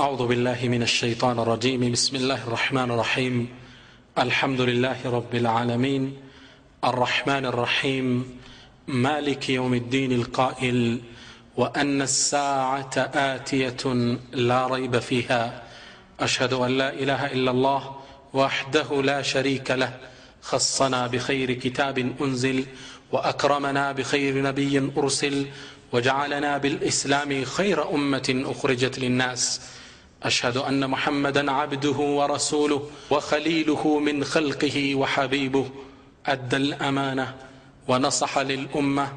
أعوذ بالله من الشيطان الرجيم. بسم الله الرحمن الرحيم. الحمد لله رب العالمين. الرحمن الرحيم. مالك يوم الدين القائل. وأن الساعة آتية لا ريب فيها. أشهد أن لا إله إلا الله وحده لا شريك له. خصنا بخير كتاب أنزل. وأكرمنا بخير نبي أرسل. وجعلنا بالإسلام خير أمة أخرجت للناس. أشهد أن محمدا عبده ورسوله وخليله من خلقه وحبيبه أدى الأمانة ونصح للأمة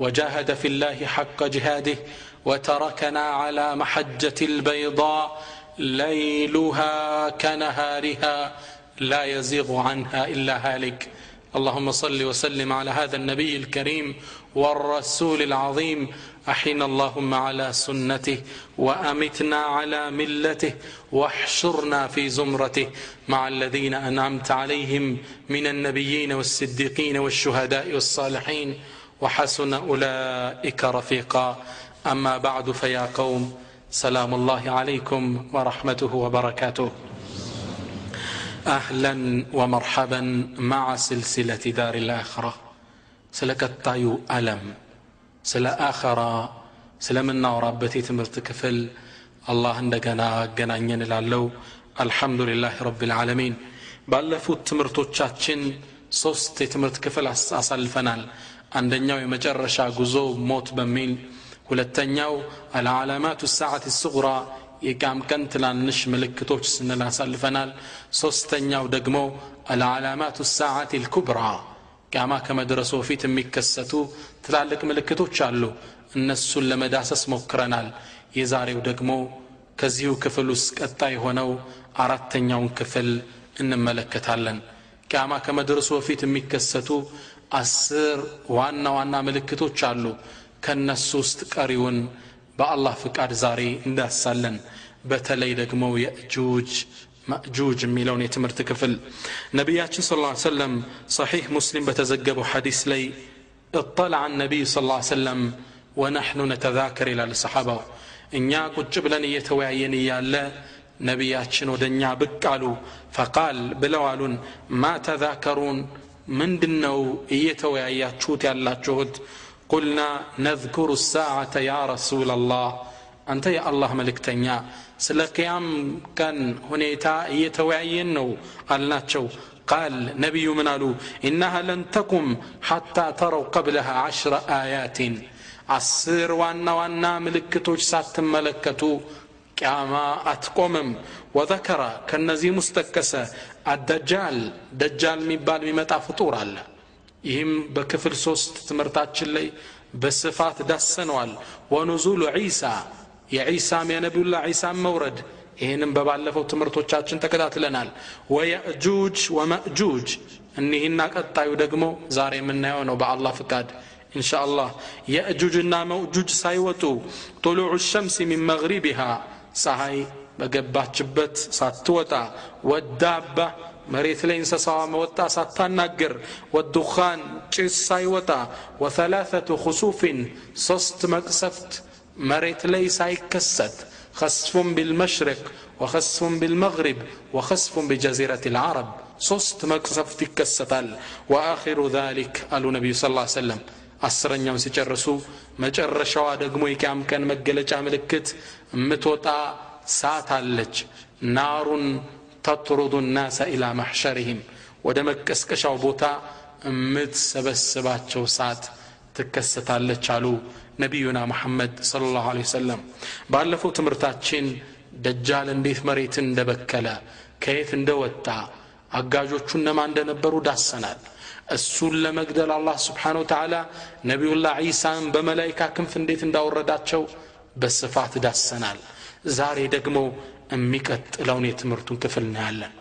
وجاهد في الله حق جهاده وتركنا على محجة البيضاء ليلها كنهارها لا يزيغ عنها إلا هالك. اللهم صل وسلم على هذا النبي الكريم والرسول العظيم أحينا اللهم على سنته وأمتنا على ملته واحشرنا في زمرته مع الذين أنعمت عليهم من النبيين والصديقين والشهداء والصالحين وحسن أولئك رفيقا. أما بعد فيا قوم سلام الله عليكم ورحمته وبركاته. أهلا ومرحبا مع سلسلة دار الآخرة. سلكتايو ألم. ስለ አኸራ ስለምናወራበት የትምህርት ክፍል አላህ እንደገና አገናኘን እላለው አልሐምዱሊላህ ረቢልዓለሚን ባለፉት ትምህርቶቻችን ሶስት የትምህርት ክፍል አሳልፈናል አንደኛው የመጨረሻ ጉዞ ሞት በሚል ሁለተኛው አልዓላማቱ ሰዓት ስጉራ የቃም ቀን ትናንሽ ምልክቶች ስንል አሳልፈናል ሶስተኛው ደግሞ አልዓላማቱ ሰዓት ልኩብራ ቃማ ከመድረሱ በፊት የሚከሰቱ ትላልቅ ምልክቶች አሉ። እነሱን ለመዳሰስ ሞክረናል። የዛሬው ደግሞ ከዚሁ ክፍል ውስጥ ቀጣይ ሆነው አራተኛውን ክፍል እንመለከታለን። ቃማ ከመድረሱ በፊት የሚከሰቱ አስር ዋና ዋና ምልክቶች አሉ። ከነሱ ውስጥ ቀሪውን በአላህ ፍቃድ ዛሬ እንዳሳለን። በተለይ ደግሞ የእጁጅ ማእጁጅ የሚለውን የትምህርት ክፍል ነቢያችን ስለ ላ ሰለም ሰሒሕ ሙስሊም በተዘገበው ሐዲስ ላይ እጠላዐ ነቢይ ስለ ላ ሰለም ወናሕኑ ነተዛከር ይላል ሰሓባው እኛ ቁጭ ብለን እየተወያየን እያለ ነቢያችን ወደ እኛ ብቅ አሉ ፈቃል ብለው አሉን ማ ተዛከሩን ምንድን ነው እየተወያያችሁት ያላችሁት ቁልና ነዝኩሩ ሳዓተ ያ ረሱላ ላህ አንተ የአላህ መልእክተኛ ስለ ቅያም ቀን ሁኔታ እየተወያየን ነው አልናቸው ቃል ነቢዩ ምን አሉ ኢናሃ ለን ተቁም ሐታ ተረው ቀብለሃ ዓሽረ አያትን አስር ዋና ዋና ምልክቶች ሳትመለከቱ ቅያማ አትቆምም ወዘከረ ከነዚህም ውስጥ ጠቀሰ አደጃል ደጃል የሚባል የሚመጣ ፍጡር አለ ይህም በክፍል ሶስት ትምህርታችን ላይ በስፋት ዳሰነዋል ወኑዙሉ ዒሳ የዒሳም የነቢዩላ ዒሳም መውረድ ይህንም በባለፈው ትምህርቶቻችን ተከታትለናል ወየእጁጅ ወመእጁጅ እኒህና ቀጣዩ ደግሞ ዛሬ የምናየው ነው በአላህ ፍቃድ إن شاء الله يأجوجنا موجوج سايوتو طلوع الشمس من مغربها سهاي በገባችበት ሳትወጣ ወዳባ መሬት ላይ እንስሳዋ መወጣ ሳታናግር ወዱኻን ጭስ ሳይወጣ ወተላተቱ ክሱፊን ሶስት መቅሰፍት መሬት ላይ ሳይከሰት خسف بالمشرق وخسف بالمغرب وخسف بجزيرة العرب ሶስት መቅሰፍት ይከሰታል وآخر ذلك አሉ ነቢዩ ስ ሰለም አስረኛውን ሲጨርሱ መጨረሻዋ ደግሞ የቅያም ቀን መገለጫ ምልክት የምትወጣ ሰዓት አለች ናሩን ተጥሩዱ ናሰ ኢላ ማሕሸሪህም ወደ መቀስቀሻው ቦታ የምትሰበስባቸው ሰዓት ትከሰታለች አሉ ነቢዩና መሐመድ صለ ላሁ ለ ወሰለም ባለፈው ትምህርታችን ደጃል እንዴት መሬትን እንደበከለ ከየት እንደወጣ አጋዦቹ እነማ እንደነበሩ ዳሰናል። እሱን ለመግደል አላህ ስብሓን ወተዓላ ነቢዩላህ ዒሳን በመላይካ ክንፍ እንዴት እንዳወረዳቸው በስፋት ዳሰናል። ዛሬ ደግሞ የሚቀጥለውን የትምህርቱን ክፍል እናያለን።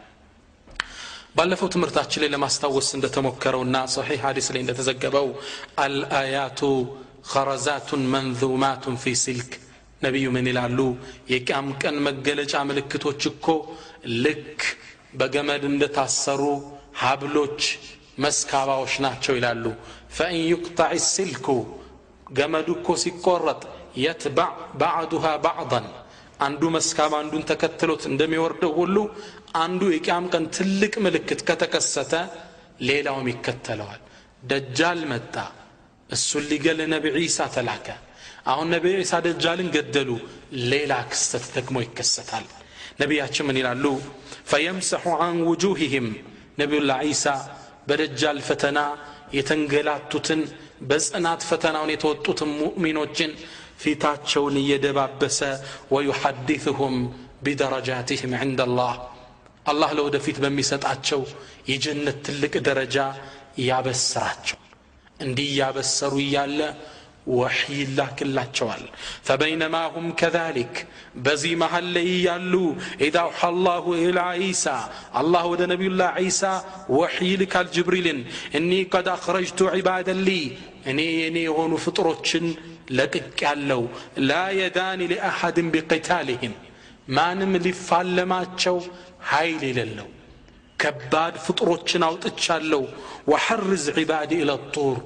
ባለፈው ትምህርታችን ላይ ለማስታወስ እንደተሞከረውና ሰሒሕ ሀዲስ ላይ እንደተዘገበው አልአያቱ خرزات منذومات في سلك. نبي من الالو يقام كان مجلج ملكتوچكو لك بجمد اند تاسرو حبلوچ مسكاباوش ناتشو الالو فان يقطع السلك جمدكو سيقرط يتبع بعضها بعضا አንዱ መስካብ አንዱን ተከትሎት እንደሚወርደው ሁሉ አንዱ የቅያም ቀን ትልቅ ምልክት ከተከሰተ ሌላውም ይከተለዋል። دجال መጣ። እሱን ሊገል ነቢ ዒሳ ተላከ። አሁን ነቢ ዒሳ ደጃልን ገደሉ። ሌላ ክስተት ደግሞ ይከሰታል። ነቢያችን ምን ይላሉ? ፈየምሰሑ አን ውጁህህም ነቢዩላ ዒሳ በደጃል ፈተና የተንገላቱትን በጽናት ፈተናውን የተወጡትን ሙእሚኖችን ፊታቸውን እየደባበሰ ወዩሐዲثሁም ቢደረጃትህም ዕንደ አላህ አላህ ለወደፊት በሚሰጣቸው የጀነት ትልቅ ደረጃ ያበስራቸው እንዲህ እያበሰሩ እያለ ወሕይ ይላክላቸዋል። ፈበይነማ ሁም ከዛሊክ በዚህ መሃል ላይ እያሉ ኢዛ አውሓ አላሁ ኢላ ዒሳ አላህ ወደ ነቢዩላህ ዒሳ ወሕይ ይልካል ጅብሪልን እኒ ቀድ አኽረጅቱ ዒባደን እኔ የኔ የሆኑ ፍጥሮችን ለቅቅ ያለው ላ የዳኒ ሊአሐድን ቢቅታልህም ማንም ሊፋለማቸው ኃይል የሌለው ከባድ ፍጥሮችን አውጥቻለሁ ወሐርዝ ዒባዲ ኢለ ጡር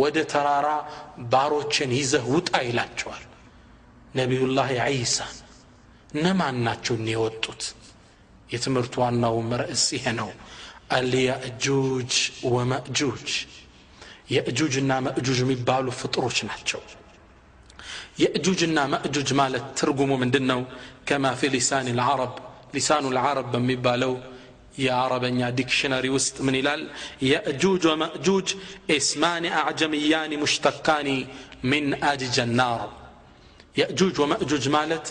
ወደ ተራራ ባሮችን ይዘህ ውጣ ይላቸዋል ነቢዩላህ ዒሳ እነማን ናቸው እኒ የወጡት የትምህርቱ ዋናው ርዕስ ይሄ ነው አልያእጁጅ ወመእጁጅ የእጁጅና መእጁጅ የሚባሉ ፍጥሮች ናቸው የእጁጅና መእጁጅ ማለት ትርጉሙ ምንድን ነው ከማ ፊ ሊሳን ልዓረብ ሊሳኑ ልዓረብ በሚባለው የአረበኛ ዲክሽነሪ ውስጥ ምን ይላል የእጁጅ ወመእጁጅ እስማኒ አዕጀምያኒ ሙሽተካኒ ሚን አጅጀ ናር የእጁጅ ወመእጁጅ ማለት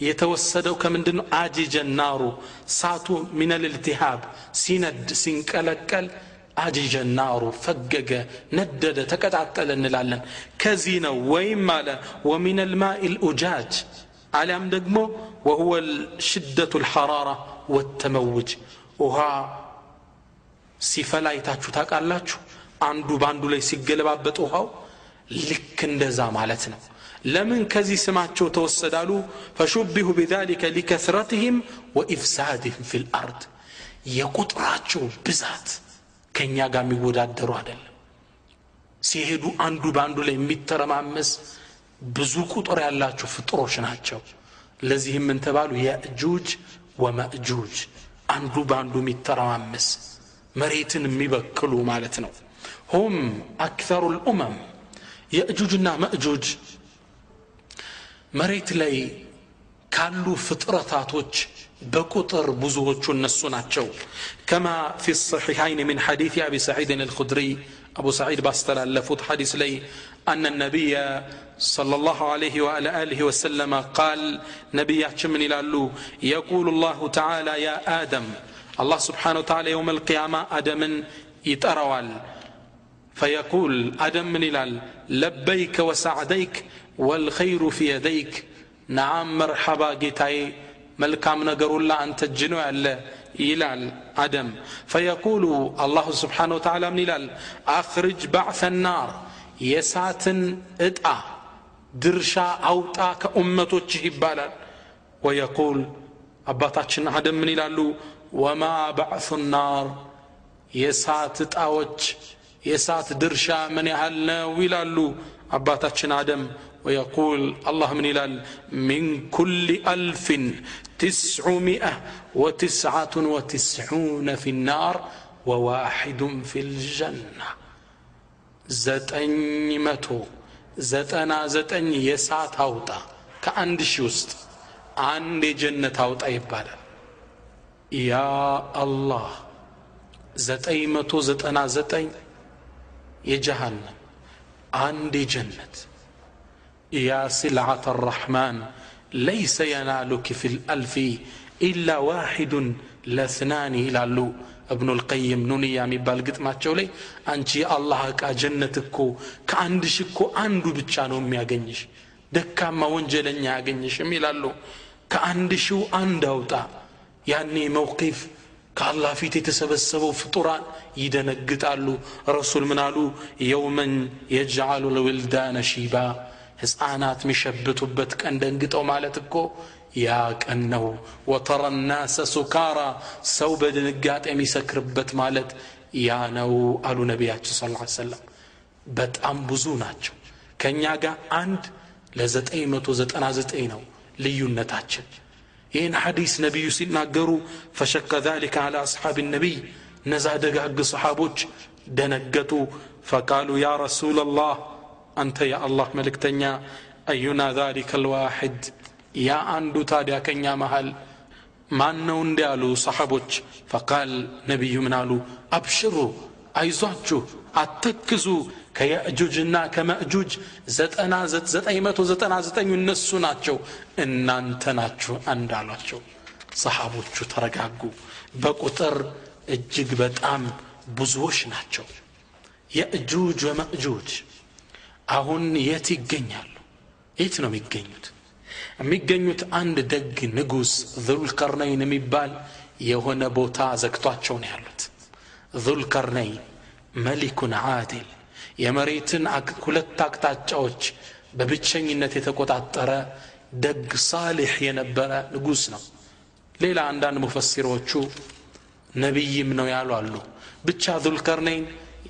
የተወሰደው ከምንድን ነው አጅጀ ናሩ ሳቱ ሚነል ልትሃብ ሲነድ ሲንቀለቀል አጅጀ ናሩ ፈገገ ነደደ ተቀጣጠለ እንላለን ከዚህ ነው ወይም አለ ወሚን ልማኢ ልኡጃጅ አሊያም ደግሞ ወሁወ ሽደቱ ልሐራራ ወተመውጅ ውሃ ሲፈላ አይታችሁ ታውቃላችሁ? አንዱ በአንዱ ላይ ሲገለባበጥ ውሃው ልክ እንደዛ ማለት ነው። ለምን ከዚህ ስማቸው ተወሰዳሉ ፈሹቢሁ ቢዛሊከ ሊከስረትህም ወኢፍሳድህም ፊ ልአርድ የቁጥራቸው ብዛት ከእኛ ጋር የሚወዳደሩ አይደለም። ሲሄዱ አንዱ በአንዱ ላይ የሚተረማመስ ብዙ ቁጥር ያላቸው ፍጥሮች ናቸው። ለዚህም ምን ተባሉ? የእጁጅ ወመእጁጅ አንዱ በአንዱ የሚተረማመስ መሬትን የሚበክሉ ማለት ነው ሁም አክተሩ ልኡመም የእጁጅና መእጁጅ መሬት ላይ ካሉ ፍጥረታቶች በቁጥር ብዙዎቹ እነሱ ናቸው ከማ ፊ الصحيحين من حديث أبي سعيد الخدري أبو سعيد باستلالفوت حديث لي أن النبي صلى الله عليه وعلى آله وسلم قال نبي من إلى يقول الله تعالى يا آدم. الله سبحانه وتعالى يوم القيامة آدم يتأروال. فيقول آدم من إلال لبيك وسعديك والخير في يديك. نعم مرحبا جيتاي ملكام نقرول أنت الجنو إلى آدم فيقول الله سبحانه وتعالى من إلال أخرج بعث النار አኽርጅ ባዕሰ ናር የሳትን እጣ ድርሻ አውጣ ከኡመቶችህ ይባላል ወየቁል አባታችን አደም ምን ይላሉ ወማ ባዕሱ ናር የሳት እጣዎች የሳት ድርሻ ምን ያህል ነው ይላሉ አባታችን አደም ويقول الله من إلال من كل ألف تسعمائة وتسعة وتسعون في النار وواحد في الجنة زتني متو زتنا زتني يسات أوطا كأند شوست عند جنة أوطا يبالا يا الله زتي متو زتنا زتني يجهنم عند جنة يا سلعة الرحمن ليس ينالك في الألف ኢላ ዋሂዱን ለስናን ይላሉ እብኑልቀይም ኑንያ የሚባል ግጥማቸው ላይ። አንቺ የአላህ ዕቃ ጀነት እኮ ከአንድ ሺ አንዱ ብቻ ነው የሚያገኝሽ ደካማ ወንጀለኛ ያገኝሽም ይላሉ። ከአንድ ሺው አንድ አውጣ። ያኔ መውቂፍ ከአላህ ፊት የተሰበሰበው ፍጡራን ይደነግጣሉ። ረሱል ምናሉ አሉ? የውመን የጅዓሉ ልውልዳነ ሺባ ህፃናት የሚሸብቱበት ቀን ደንግጠው ማለት እኮ ያ ቀን ነው። ወተረ ናሰ ሱካራ ሰው በድንጋጤ የሚሰክርበት ማለት ያ ነው አሉ ነቢያችን ስ ሰለም። በጣም ብዙ ናቸው። ከእኛ ጋር አንድ ለ999 ነው ልዩነታችን። ይህን ሐዲስ ነቢዩ ሲናገሩ ፈሸከ ዛሊከ አላ አስሓብ ነቢይ እነዛ ደጋግ ሰሓቦች ደነገጡ። ፈቃሉ ያ ረሱላ ላህ አንተ የአላህ መልእክተኛ አዩና ዛሊከ ልዋሕድ ያ አንዱ ታዲያ ከኛ መሃል ማን ነው እንዲ ያሉ ሰሓቦች። ፈቃል ነቢዩ ምን አሉ? አብሽሩ አይዟችሁ አተክዙ ከየእጁጅና ከመእጁጅ ዘጠኝ መቶ ዘጠና ዘጠኙ እነሱ ናቸው እናንተ ናችሁ አንድ አሏቸው ሰሓቦቹ ተረጋጉ። በቁጥር እጅግ በጣም ብዙዎች ናቸው። የእጁጅ ወመእጁጅ አሁን የት ይገኛሉ? የት ነው የሚገኙት የሚገኙት አንድ ደግ ንጉሥ ዙልቀርነይን የሚባል የሆነ ቦታ ዘግቷቸው ነው ያሉት። ዙልቀርነይን መሊኩን ዓድል የመሬትን ሁለት አቅጣጫዎች በብቸኝነት የተቆጣጠረ ደግ ሳሊሕ የነበረ ንጉሥ ነው። ሌላ አንዳንድ ሙፈሲሮቹ ነቢይም ነው ያሉ አሉ። ብቻ ዙልቀርነይን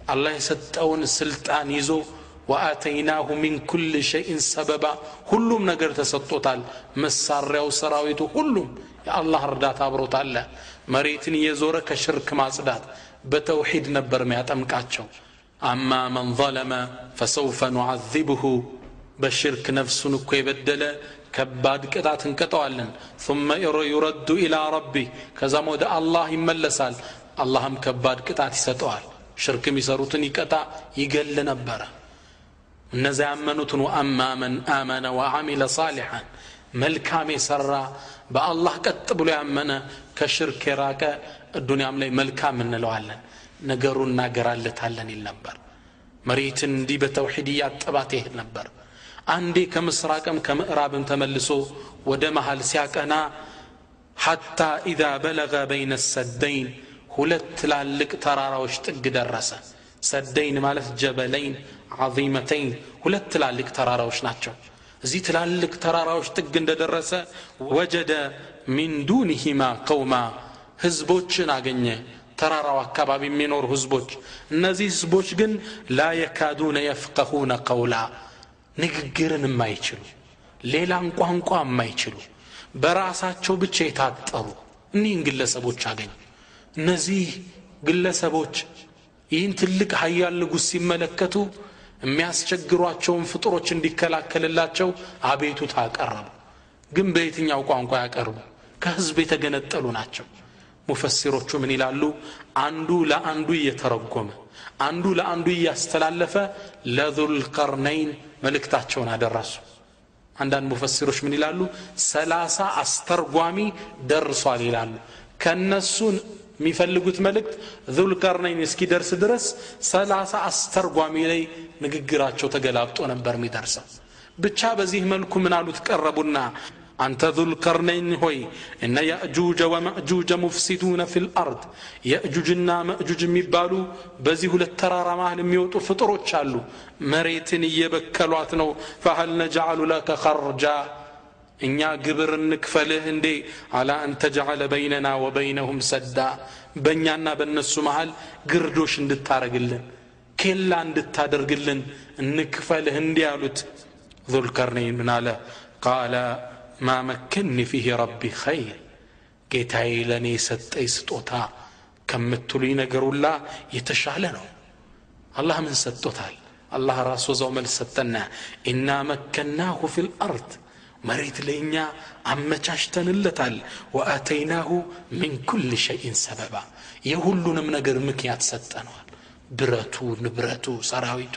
አላህ የሰጠውን ስልጣን ይዞ ወአተይናሁ ሚን ኩል ሸይን ሰበባ ሁሉም ነገር ተሰጥቶታል። መሳሪያው ሰራዊቱ ሁሉም የአላህ እርዳታ አብሮት አለ መሬትን እየዞረ ከሽርክ ማጽዳት በተውሒድ ነበር ሚያጠምቃቸው አማ መን ዘለመ ፈሰውፈ ኑዓዚብሁ በሽርክ ነፍሱን እኮ የበደለ ከባድ ቅጣት እንቀጠዋለን ثመ ዩረዱ ኢላ ረቢ ከዛም ወደ አላህ ይመለሳል። አላህም ከባድ ቅጣት ይሰጠዋል። ሽርክም ይሰሩትን ይቀጣ ይገል ነበረ እነዚያ ያመኑትን ወአማ መን አመነ ወአሚለ ሳሊሐን መልካም የሰራ በአላህ ቀጥ ብሎ ያመነ ከሽርክ የራቀ ዱንያም ላይ መልካም እንለዋለን ነገሩ እናገራለታለን ይል ነበር። መሬትን እንዲህ በተውሒድ እያጠባት ይሄድ ነበር። አንዴ ከምስራቅም ከምዕራብም ተመልሶ ወደ መሃል ሲያቀና ሐታ ኢዛ በለገ በይነ ሰደይን ሁለት ትላልቅ ተራራዎች ጥግ ደረሰ። ሰደይን ማለት ጀበለይን ዓظመተይን ሁለት ትላልቅ ተራራዎች ናቸው። እዚህ ትላልቅ ተራራዎች ጥግ እንደደረሰ ወጀደ ሚን ዱንህማ ቀውማ ህዝቦችን አገኘ። ተራራው አካባቢ የሚኖሩ ህዝቦች። እነዚህ ህዝቦች ግን ላ የካዱነ የፍቀሁነ ቀውላ ንግግርን የማይችሉ ሌላን ቋንቋ የማይችሉ በራሳቸው ብቻ የታጠሩ እኒህን ግለሰቦች አገኙ። እነዚህ ግለሰቦች ይህን ትልቅ ሀያል ንጉሥ ሲመለከቱ የሚያስቸግሯቸውን ፍጡሮች እንዲከላከልላቸው አቤቱታ አቀረቡ። ግን በየትኛው ቋንቋ ያቀርቡ? ከህዝብ የተገነጠሉ ናቸው። ሙፈሲሮቹ ምን ይላሉ? አንዱ ለአንዱ እየተረጎመ አንዱ ለአንዱ እያስተላለፈ ለዙልቀርነይን መልእክታቸውን አደረሱ። አንዳንድ ሙፈሲሮች ምን ይላሉ? ሰላሳ አስተርጓሚ ደርሷል ይላሉ። ከነሱን የሚፈልጉት መልእክት ዙልቀርነይን እስኪደርስ ድረስ ሰላሳ አስተርጓሚ ላይ ንግግራቸው ተገላብጦ ነበር የሚደርሰው። ብቻ በዚህ መልኩ ምን አሉት? ቀረቡና አንተ ዙልቀርነይን ሆይ እነ ያእጁጀ ወመእጁጀ ሙፍሲዱነ ፊ ልአርድ የእጁጅና መእጁጅ የሚባሉ በዚህ ሁለት ተራራ መሃል የሚወጡ ፍጥሮች አሉ። መሬትን እየበከሏት ነው። ፈሀል ነጅዓሉ ለከ ኸርጃ እኛ ግብር እንክፈልህ እንዴ አላ አን ተጅዓለ በይነና ወበይነሁም ሰዳ በእኛና በእነሱ መሃል ግርዶሽ እንድታረግልን ኬላ እንድታደርግልን እንክፈልህ እንዲህ አሉት ዙልቀርነይን ምን አለ ቃለ ማ መከኒ ፊህ ረቢ ኸይር ጌታዬ ለእኔ የሰጠኝ ስጦታ ከምትሉኝ ነገር ሁላ የተሻለ ነው አላህ ምን ሰጥቶታል አላህ ራሱ ዘው መልስ ሰጠና ኢና መከናሁ ፊ ልአርድ መሬት ለእኛ አመቻችተንለታል። ወአተይናሁ ሚን ኩል ሸይን ሰበባ። የሁሉንም ነገር ምክንያት ሰጠነዋል። ብረቱ ንብረቱ ሰራዊቱ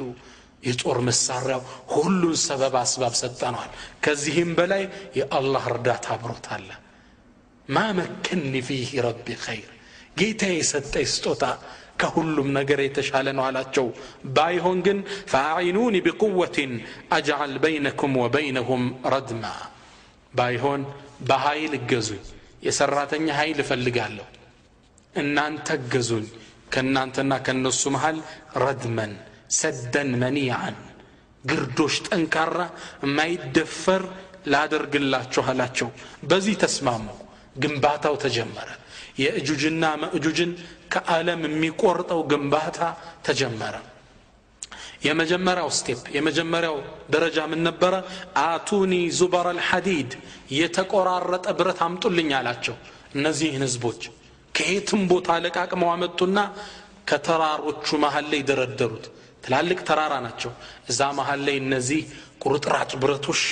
የጦር መሳሪያው ሁሉን ሰበብ አስባብ ሰጠነዋል። ከዚህም በላይ የአላህ እርዳታ አብሮት አለ ማ መከኒ ፊህ ረቢ ኸይር። ጌታ የሰጠኝ ስጦታ ከሁሉም ነገር የተሻለ ነው አላቸው። ባይሆን ግን ፈአዒኑኒ ቢቁወትን አጅዓል በይነኩም ወበይነሁም ረድማ። ባይሆን በኃይል እገዙኝ የሰራተኛ ኃይል እፈልጋለሁ። እናንተ እገዙኝ ከእናንተና ከእነሱ መሃል ረድመን ሰደን መኒዓን። ግርዶሽ ጠንካራ የማይደፈር ላደርግላችሁ አላቸው። በዚህ ተስማሙ። ግንባታው ተጀመረ የእጁጅና መእጁጅን ከዓለም የሚቆርጠው ግንባታ ተጀመረ። የመጀመሪያው step የመጀመሪያው ደረጃ ምን ነበረ? آتوني زبر الحديد የተቆራረጠ ብረት አምጡልኝ አላቸው እነዚህን ህዝቦች። ከየትም ቦታ ለቃቅመው አመጡና ከተራሮቹ መሀል ላይ ደረደሩት። ትላልቅ ተራራ ናቸው። እዛ መሀል ላይ እነዚህ ቁርጥራጭ ብረቶች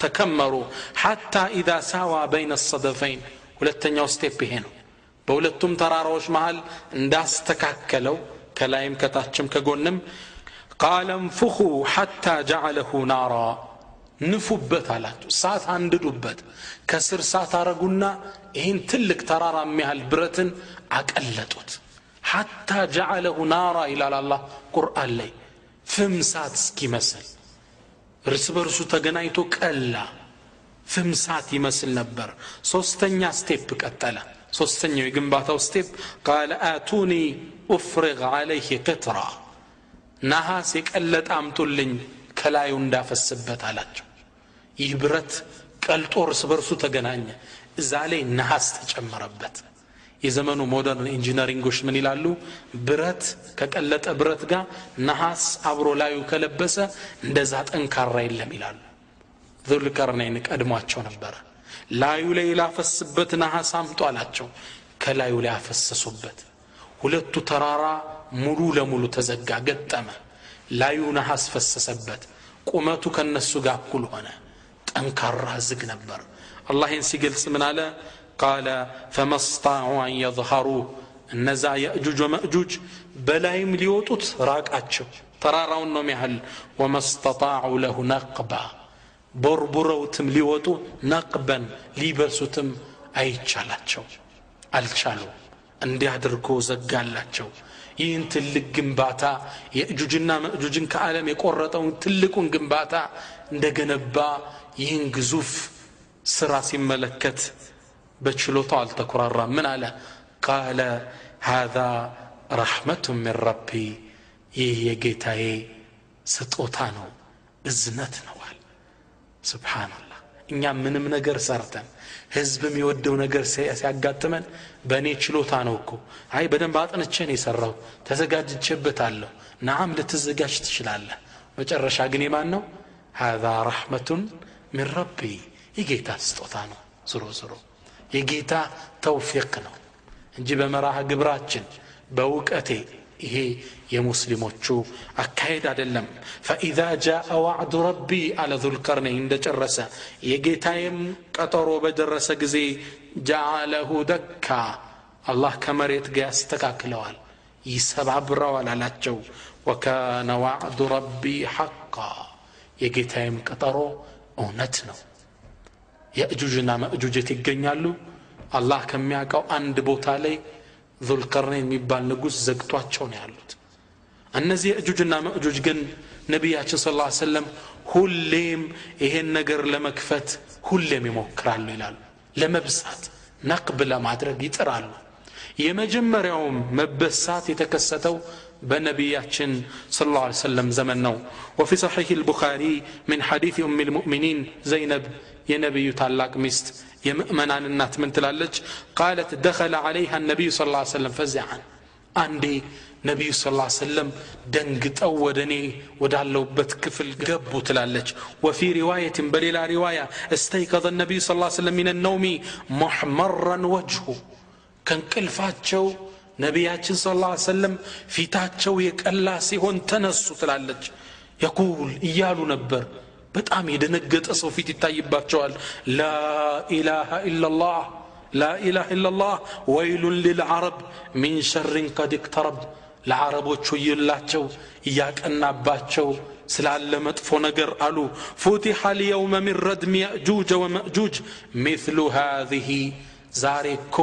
ተከመሩ። حتى إذا ساوى بين الصدفين። ሁለተኛው step ይሄ ነው በሁለቱም ተራራዎች መሃል እንዳስተካከለው ከላይም ከታችም ከጎንም قال انفخوا حتى جعله نارا ንፉበት አላቸው። እሳት አንድዱበት ከስር እሳት አረጉና ይህን ትልቅ ተራራ የሚያህል ብረትን አቀለጡት። حتى جعله نارا ይላል አላህ ቁርአን ላይ። ፍም እሳት እስኪመስል እርስ በርሱ ተገናኝቶ ቀላ ፍም እሳት ይመስል ነበር። ሶስተኛ step ቀጠለ ሶስተኛው የግንባታው step قال آتوني أفرغ عليه قطرا ነሐስ የቀለጠ አምጡልኝ ከላዩ እንዳፈስበት አላቸው። ይህ ብረት ቀልጦ እርስ በርሱ ተገናኘ። እዛ ላይ ነሐስ ተጨመረበት። የዘመኑ modern engineering ኦች ምን ይላሉ? ብረት ከቀለጠ ብረት ጋር ነሐስ አብሮ ላዩ ከለበሰ እንደዛ ጠንካራ የለም ይላሉ። ዙልቀርነይን ቀድሟቸው ነበረ ላዩ ላይ ላፈስበት ነሐስ አምጡ አላቸው። ከላዩ ላይ አፈሰሱበት። ሁለቱ ተራራ ሙሉ ለሙሉ ተዘጋ ገጠመ። ላዩ ነሐስ ፈሰሰበት። ቁመቱ ከነሱ ጋር እኩል ሆነ። ጠንካራ ዝግ ነበር። አላህ ይህን ሲገልጽ ምን አለ? ቃለ ፈመስጣዑ አን የظሃሩህ እነዛ የእጁጅ ወመእጁጅ በላይም ሊወጡት ራቃቸው። ተራራውን ነው ያህል ወመስተጣዑ ለሁ ነቅባ ቦርቡረውትም ሊወጡ ነቅበን ሊበሱትም አይቻላቸው። አልቻሉ እንዲህ አድርጎ ዘጋላቸው። ይህን ትልቅ ግንባታ የእጁጅና መእጁጅን ከዓለም የቆረጠውን ትልቁን ግንባታ እንደገነባ ይህን ግዙፍ ስራ ሲመለከት በችሎታው አልተኮራራም ምን አለ? ቃለ ሃذا ረሕመቱ ምን ረቢ። ይህ የጌታዬ ስጦታ ነው እዝነት ነዋል ስብሓናላህ እኛ ምንም ነገር ሰርተን ህዝብ የሚወደው ነገር ሲያጋጥመን በእኔ ችሎታ ነው እኮ። አይ በደንብ አጥንቼን የሰራው ተዘጋጅቼበታለሁ። ናዓም ልትዘጋጅ ትችላለህ። መጨረሻ ግን የማን ነው? ሃذا ረሕመቱን ምን ረቢ። የጌታ ስጦታ ነው። ዝሮ ዝሮ የጌታ ተውፊቅ ነው እንጂ በመራህ ግብራችን በእውቀቴ ይሄ የሙስሊሞቹ አካሄድ አይደለም። ፈኢዛ ጃአ ዋዕዱ ረቢ አለ ዙልቀርነይን እንደጨረሰ የጌታዬም ቀጠሮ በደረሰ ጊዜ ጃአለሁ ደካ አላህ ከመሬት ጋር ያስተካክለዋል ይሰባብረዋል አላቸው። ወካነ ዋዕዱ ረቢ ሐቃ የጌታዬም ቀጠሮ እውነት ነው። የእጁጅና መእጁጀት ይገኛሉ። አላህ ከሚያውቀው አንድ ቦታ ላይ ዙልቀርነይን የሚባል ንጉሥ ዘግቷቸው ነው ያሉት እነዚህ የእጁጅና መእጁጅ ግን ነቢያችን ስ ላ ሰለም ሁሌም ይሄን ነገር ለመክፈት ሁሌም ይሞክራሉ ይላሉ ለመብሳት ነቅብ ለማድረግ ይጥራሉ የመጀመሪያውም መበሳት የተከሰተው በነቢያችን صلى الله عليه وسلم زمن ነው وفي صحيح البخاري من حديث أم المؤمنين زينب የነቢዩ ታላቅ ሚስት የምእመናን እናት ምን ትላለች ቃለት ደኸለ ዓለይሃ ነቢዩ ስ ላ ሰለም ፈዚዓን አንዴ ነቢዩ ስ ላ ሰለም ደንግጠው ወደ እኔ ወዳለውበት ክፍል ገቡ ትላለች። ወፊ ሪዋየትን በሌላ ሪዋያ እስተይቀዘ ነቢዩ ስ ሰለም ሚን ነውሚ ሙሕመረን ወጅሁ ከእንቅልፋቸው ነቢያችን ስ ላ ሰለም ፊታቸው የቀላ ሲሆን ተነሱ ትላለች። يقول እያሉ ነበር። በጣም የደነገጠ ሰው ፊት ይታይባቸዋል። ላኢላሃ ኢላላህ ላኢላሃ ኢላላህ ወይሉን ልልዓረብ ሚን ሸርን ቀድ እቅተረብ ለዓረቦች ወየላቸው እያቀናባቸው ስላለ መጥፎ ነገር አሉ። فتح اليوم من ردم يأجوج ومأجوج ሚስሉ ሃዚህ ዛሬ እኮ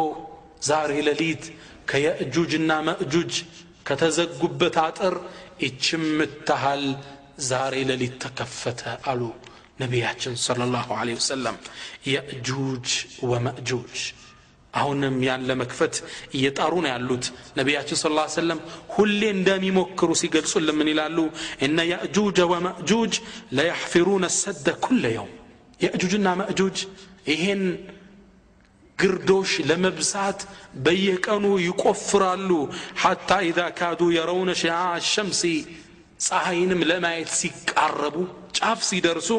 ዛሬ ሌሊት ከየእጁጅና መእጁጅ ከተዘጉበት አጥር ይችም ምታሃል ዛሬ ሌሊት ተከፈተ አሉ ነቢያችን ሰለላሁ ለ ወሰለም የእጁጅ ወመእጁጅ አሁንም ያለ መክፈት እየጣሩ ነው ያሉት ነቢያችን ስለ ላ ሰለም ሁሌ እንደሚሞክሩ ሲገልጹልን ምን ይላሉ እነ የእጁጀ ወመእጁጅ ለያሕፊሩነ ሰደ ኩለ የውም የእጁጅና መእጁጅ ይሄን ግርዶሽ ለመብሳት በየቀኑ ይቆፍራሉ ሐታ ኢዛ ካዱ የረውነ ሽዓ ሸምሲ ፀሐይንም ለማየት ሲቃረቡ ጫፍ ሲደርሱ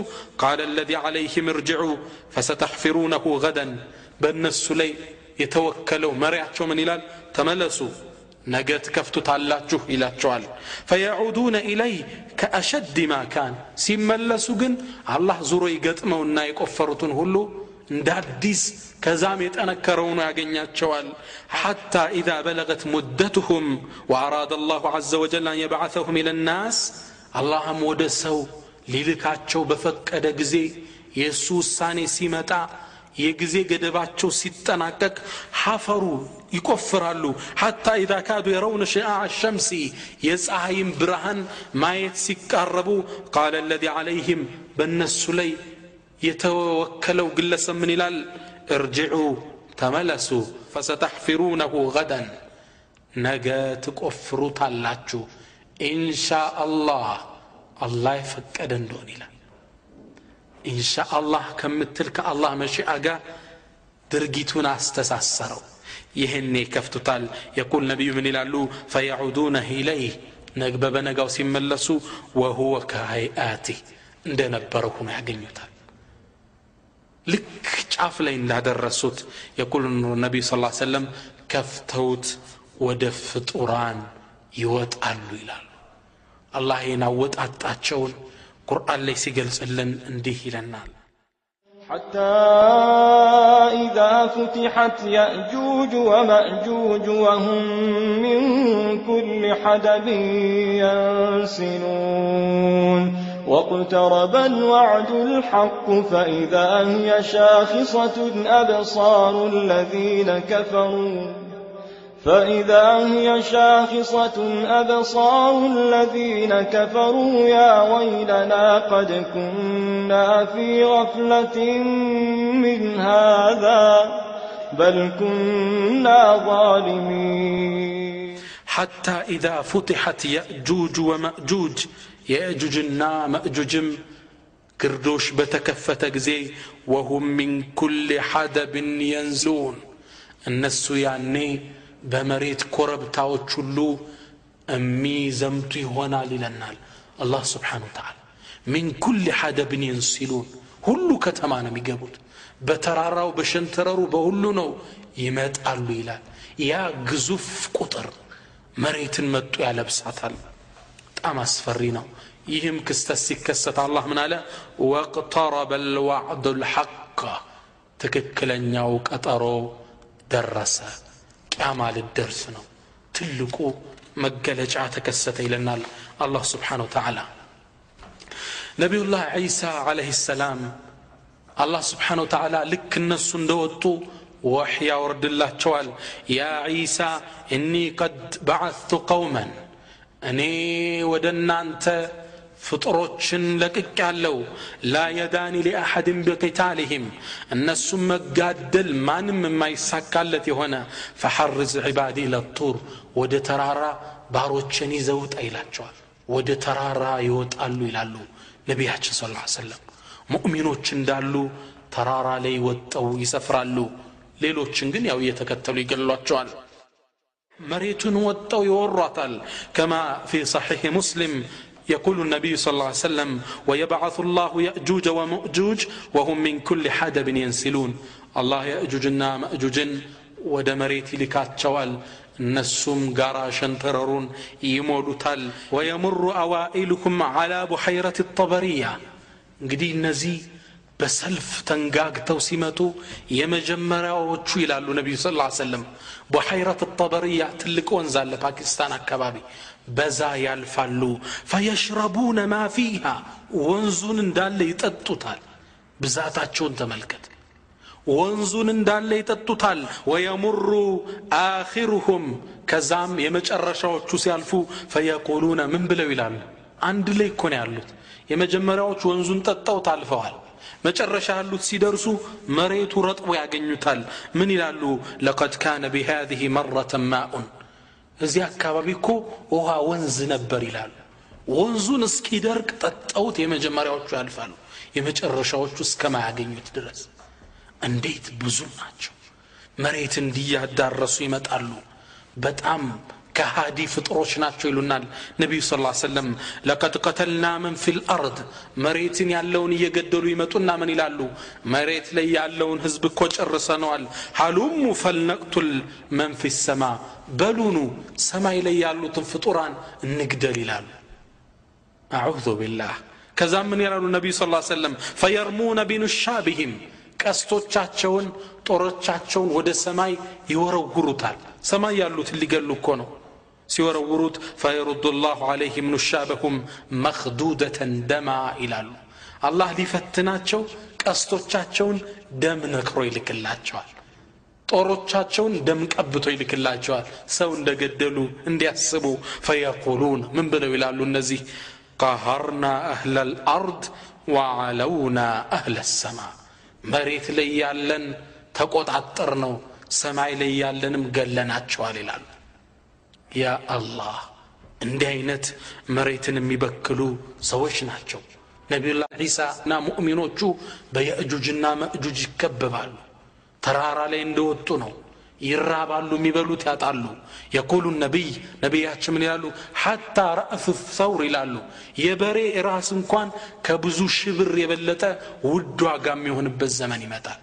ቃለ አለዚ ዓለይህም እርጅዑ ፈሰተሕፊሩነሁ ገደን በእነሱ ላይ የተወከለው መሪያቸው ምን ይላል? ተመለሱ ነገ ትከፍቱታላችሁ ይላቸዋል። فيعودون إليه كأشد ما كان ሲመለሱ ግን አላህ ዙሮ ይገጥመውና የቆፈሩትን ሁሉ እንደ አዲስ ከዛም የጠነከረው ነው ያገኛቸዋል። حتى إذا بلغت مدتهم وأراد الله عز وجل أن يبعثهم إلى الناس አላህም ወደ ሰው ሊልካቸው በፈቀደ ጊዜ የእሱ ውሳኔ ሲመጣ የጊዜ ገደባቸው ሲጠናቀቅ ሐፈሩ ይቆፍራሉ ሐታ ኢዛ ካዱ የረውን ሽአዕ ሸምሲ የፀሐይም ብርሃን ማየት ሲቃረቡ ቃለ አለዚ ዓለይህም በእነሱ ላይ የተወከለው ግለሰብ ምን ይላል እርጅዑ ተመለሱ ፈሰተሕፊሩነሁ ገደን ነገ ትቆፍሩታላችሁ ኢንሻ አላህ አላህ የፈቀደ እንደሆን ይላል። ኢንሻ ከምትል ከአላህ መሺአ ጋር ድርጊቱን አስተሳሰረው። ይህኔ ይከፍቱታል። የቁል ነቢዩ ምን ይላሉ? ፈየዑዱነ ኢለይህ። ነግበ በነጋው ሲመለሱ ወሁወ ከሀይአቲህ እንደነበረው ሆኖ ያገኙታል። ልክ ጫፍ ላይ እንዳደረሱት የቁል ነቢዩ ስ ሰለም ከፍተውት ወደ ፍጡራን ይወጣሉ ይላሉ الله ينوت የናወጥ قرآن ليس جلس إلا نديه لنا حتى إذا فتحت يأجوج ومأجوج وهم من كل حدب ينسلون. واقترب الوعد الحق فإذا هي شاخصة أبصار الذين كفروا. فإذا هي شاخصة أبصار الذين كفروا يا ويلنا قد كنا في غفلة من هذا بل كنا ظالمين حتى إذا فتحت يأجوج ومأجوج የእጁጅና መእጁጅም ግርዶሽ በተከፈተ ጊዜ ወሁም ሚን ኩል ሐደብን የንዝሉን እነሱ ያኔ በመሬት ኮረብታዎች ሁሉ የሚዘምቱ ይሆናል ይለናል አላህ ስብሓን ወተዓላ ሚን ኩል ሐደብን የንሲሉን ሁሉ ከተማ ነው የሚገቡት በተራራው በሸንተረሩ በሁሉ ነው ይመጣሉ ይላል ያ ግዙፍ ቁጥር መሬትን መጡ ያለብሳታል በጣም አስፈሪ ነው ይህም ክስተት ሲከሰት አላህ ምን አለ ወቅተረበ ልዋዕዱ ልሐቅ ትክክለኛው ቀጠሮ ደረሰ ጫማ ልደርስ ነው። ትልቁ መገለጫ ተከሰተ ይለናል الله سبحانه وتعالى نبي الله عيسى عليه السلام الله سبحانه وتعالى لك الناس دوتو وحيا ورد الله تعالى يا عيسى إني قد بعثت قوما أني ودنا أنت ፍጥሮችን ለቅቅ ያለው ላ የዳኒ ሊአሐድን ቢቂታልህም እነሱም መጋደል ማንም የማይሳካለት የሆነ ፈሐርዝ ዒባዲ ለጡር ወደ ተራራ ባሮችን ይዘውጣ ይላቸዋል። ወደ ተራራ ይወጣሉ ይላሉ ነቢያችን ስ ሰለም ሙእሚኖች እንዳሉ ተራራ ላይ ወጠው ይሰፍራሉ። ሌሎችን ግን ያው እየተከተሉ ይገሏቸዋል መሬቱን ወጠው ይወሯታል። ከማ ፊ ሰሒሕ ሙስሊም يقول النبي صلى الله عليه وسلم ويبعث الله يأجوج ومؤجوج وهم من كل حدب ينسلون الله يأجوجنا مأجوج ወደ መሬት ይልካቸዋል እነሱም ጋራ ሸንተረሩን ይሞሉታል ወየሙሩ አዋኢልኩም ዓላ ቡሐይረት ጠበርያ እንግዲህ እነዚህ በሰልፍ ተንጋግተው ሲመጡ የመጀመሪያዎቹ ይላሉ ነቢዩ ስ ሰለም ቡሐይረት ጠበርያ ትልቅ ወንዝ አለ ፓኪስታን አካባቢ በዛ ያልፋሉ። ፈየሽረቡነ ማ ፊሃ ወንዙን እንዳለ ይጠጡታል። ብዛታቸውን ተመልከት። ወንዙን እንዳለ ይጠጡታል። ወየሙሩ አኺሩሁም ከዛም የመጨረሻዎቹ ሲያልፉ ፈየቁሉነ ምን ብለው ይላሉ? አንድ ላይ እኮ ያሉት። የመጀመሪያዎች ወንዙን ጠጠው ታልፈዋል። መጨረሻ ያሉት ሲደርሱ መሬቱ ረጥቦ ያገኙታል። ምን ይላሉ? ለቀድ ካነ ቢሃዚህ መረተን ማኡን እዚህ አካባቢ እኮ ውሃ ወንዝ ነበር ይላሉ። ወንዙን እስኪደርቅ ጠጠውት የመጀመሪያዎቹ ያልፋሉ። የመጨረሻዎቹ እስከማያገኙት ድረስ። እንዴት ብዙ ናቸው! መሬት እንዲያዳረሱ ይመጣሉ። በጣም ከሃዲ ፍጥሮች ናቸው ይሉናል ነቢዩ ስ ሰለም ለቀድ ቀተልና መን ፊ ልአርድ መሬትን ያለውን እየገደሉ ይመጡና ምን ይላሉ መሬት ላይ ያለውን ህዝብ እኮ ጨርሰነዋል ሀሉሙ ፈልነቅቱል መን ፊ ሰማ በሉኑ ሰማይ ላይ ያሉትን ፍጡራን እንግደል ይላሉ አዑዙ ቢላህ ከዛም ምን ይላሉ ነቢዩ ስ ሰለም ፈየርሙነ ቢኑሻቢህም ቀስቶቻቸውን ጦሮቻቸውን ወደ ሰማይ ይወረውሩታል ሰማይ ያሉትን ሊገሉ እኮ ነው ሲወረውሩት ፈየሩዱ ላሁ ዓለይህም ኑሻበሁም መክዱደተን ደማ ይላሉ። አላህ ሊፈትናቸው ቀስቶቻቸውን ደም ነክሮ ይልክላቸዋል። ጦሮቻቸውን ደም ቀብቶ ይልክላቸዋል። ሰው እንደገደሉ እንዲያስቡ ፈየቁሉን ምን ብለው ይላሉ እነዚህ? ቀሃርና አህለ ልአርድ ወዓለውና አህለ ሰማ መሬት ላይ ያለን ተቆጣጠር ነው ሰማይ ላይ ያለንም ገለናቸዋል ይላሉ ያ አላህ! እንዲህ አይነት መሬትን የሚበክሉ ሰዎች ናቸው። ነቢዩላህ ዒሳ እና ሙእሚኖቹ በየእጁጅና መእጁጅ ይከበባሉ። ተራራ ላይ እንደወጡ ነው። ይራባሉ የሚበሉት ያጣሉ። የቁሉ ነቢይ ነቢያችን ምን ይላሉ? ሐታ ረእፍ ሰውር ይላሉ። የበሬ ራስ እንኳን ከብዙ ሽብር የበለጠ ውድ ዋጋ የሚሆንበት ዘመን ይመጣል።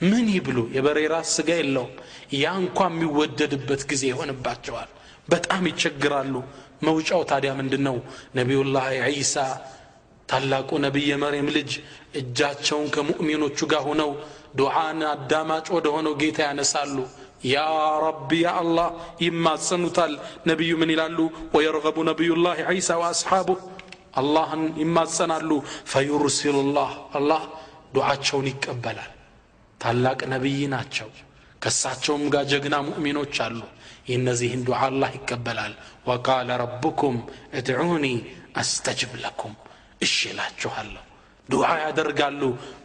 ምን ይብሉ? የበሬ ራስ ስጋ የለውም። ያ እንኳን የሚወደድበት ጊዜ ይሆንባቸዋል በጣም ይቸግራሉ። መውጫው ታዲያ ምንድን ነው ነቢዩላህ ዒሳ ታላቁ ነቢይ የመርየም ልጅ እጃቸውን ከሙእሚኖቹ ጋር ሆነው ዱዓን አዳማጭ ወደ ሆነው ጌታ ያነሳሉ። ያ ረቢ ያ አላህ ይማጸኑታል። ነቢዩ ምን ይላሉ? ወየርገቡ ነቢዩላህ ዒሳ ወአስሓቡህ አላህን ይማጸናሉ። ፈዩርሲሉ ላህ አላህ ዱዓቸውን ይቀበላል። ታላቅ ነቢይ ናቸው። ከሳቸውም ጋር ጀግና ሙእሚኖች አሉ የእነዚህን ዱዓ አላህ ይቀበላል። ወቃለ ረብኩም እድዑኒ አስተጅብ ለኩም። እሺ እላችኋለሁ ዱዓ ያደርጋሉ።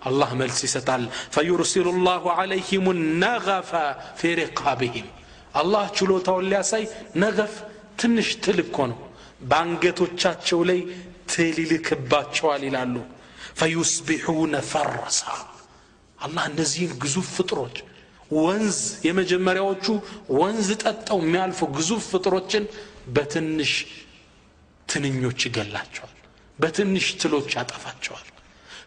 አላህ መልስ ይሰጣል። ፈዩርሲሉ ላሁ ዓለይህም ነገፈ ፊ ሪቃብህም አላህ ችሎታውን ሊያሳይ ነገፍ ትንሽ ትል እኮ ነው። በአንገቶቻቸው ላይ ትል ይልክባቸዋል ይላሉ። ፈዩስቢሑነ ፈረሳ። አላህ እነዚህን ግዙፍ ፍጥሮች ወንዝ የመጀመሪያዎቹ ወንዝ ጠጠው የሚያልፉ ግዙፍ ፍጥሮችን በትንሽ ትንኞች ይገላቸዋል በትንሽ ትሎች ያጠፋቸዋል።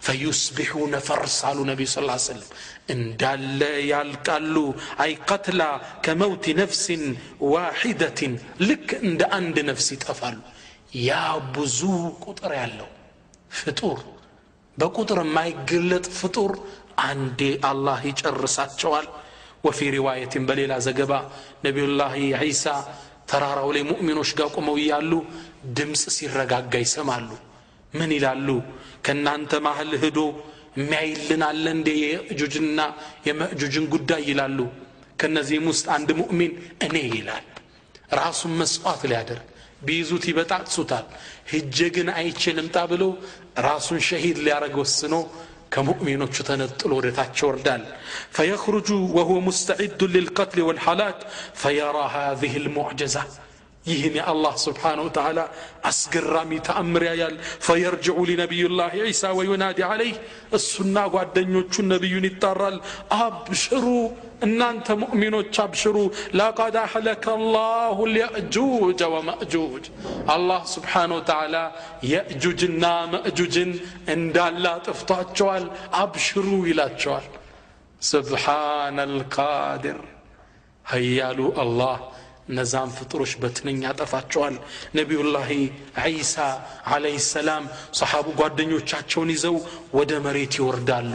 ፈዩስቢሑነ ፈርስ አሉ ነቢዩ ስ ሰለም እንዳለ ያልቃሉ አይ ቀትላ ከመውት ነፍሲን ዋሒደትን ልክ እንደ አንድ ነፍስ ይጠፋሉ። ያ ብዙ ቁጥር ያለው ፍጡር በቁጥር የማይገለጥ ፍጡር አንዴ አላህ ይጨርሳቸዋል ወፊ ሪዋየትን በሌላ ዘገባ ነቢዩላህ ዒሳ ተራራው ላይ ሙእሚኖች ጋር ቆመው እያሉ ድምፅ ሲረጋጋ ይሰማሉ። ምን ይላሉ? ከእናንተ ማህል ህዶ የሚያይልን አለ እንዴ? የእጁጅና የመእጁጅን ጉዳይ ይላሉ። ከነዚህም ውስጥ አንድ ሙእሚን እኔ ይላል። ራሱን መስዋዕት ሊያደርግ ቢይዙት ይበጣጥሱታል። ህጀ ግን አይቼ ልምጣ ብሎ ራሱን ሸሂድ ሊያደረግ ወስኖ ከሙእሚኖቹ ተነጥሎ ወደ ታች ይወርዳል ፈየኽሩጁ ወሁወ ሙስተዒዱ ልልቀትል ወልሐላክ ፈየራ ሃዚህ ልሙዕጀዛ ይህን የአላህ ስብሓን ወተዓላ አስገራሚ ተአምር ያያል። ፈየርጅዑ ሊነቢዩላህ ዒሳ ወዩናዲ ዓለይህ እሱና ጓደኞቹን ነቢዩን ይጣራል። አብሽሩ እናንተ ሙእሚኖች አብሽሩ። ለቀድ አሕለከ አላሁ ልየእጁጀ ወመእጁጅ። አላህ ስብሓን ወተዓላ የእጁጅና መእጁጅን እንዳላ ጥፍቷቸዋል አብሽሩ ይላቸዋል። ስብሓነ ልቃድር ሀያሉ አላህ እነዛም ፍጡሮች በትንኝ ያጠፋቸዋል። ነቢዩላሂ ዒሳ عليه السلام ሰሓቡ ጓደኞቻቸውን ይዘው ወደ መሬት ይወርዳሉ።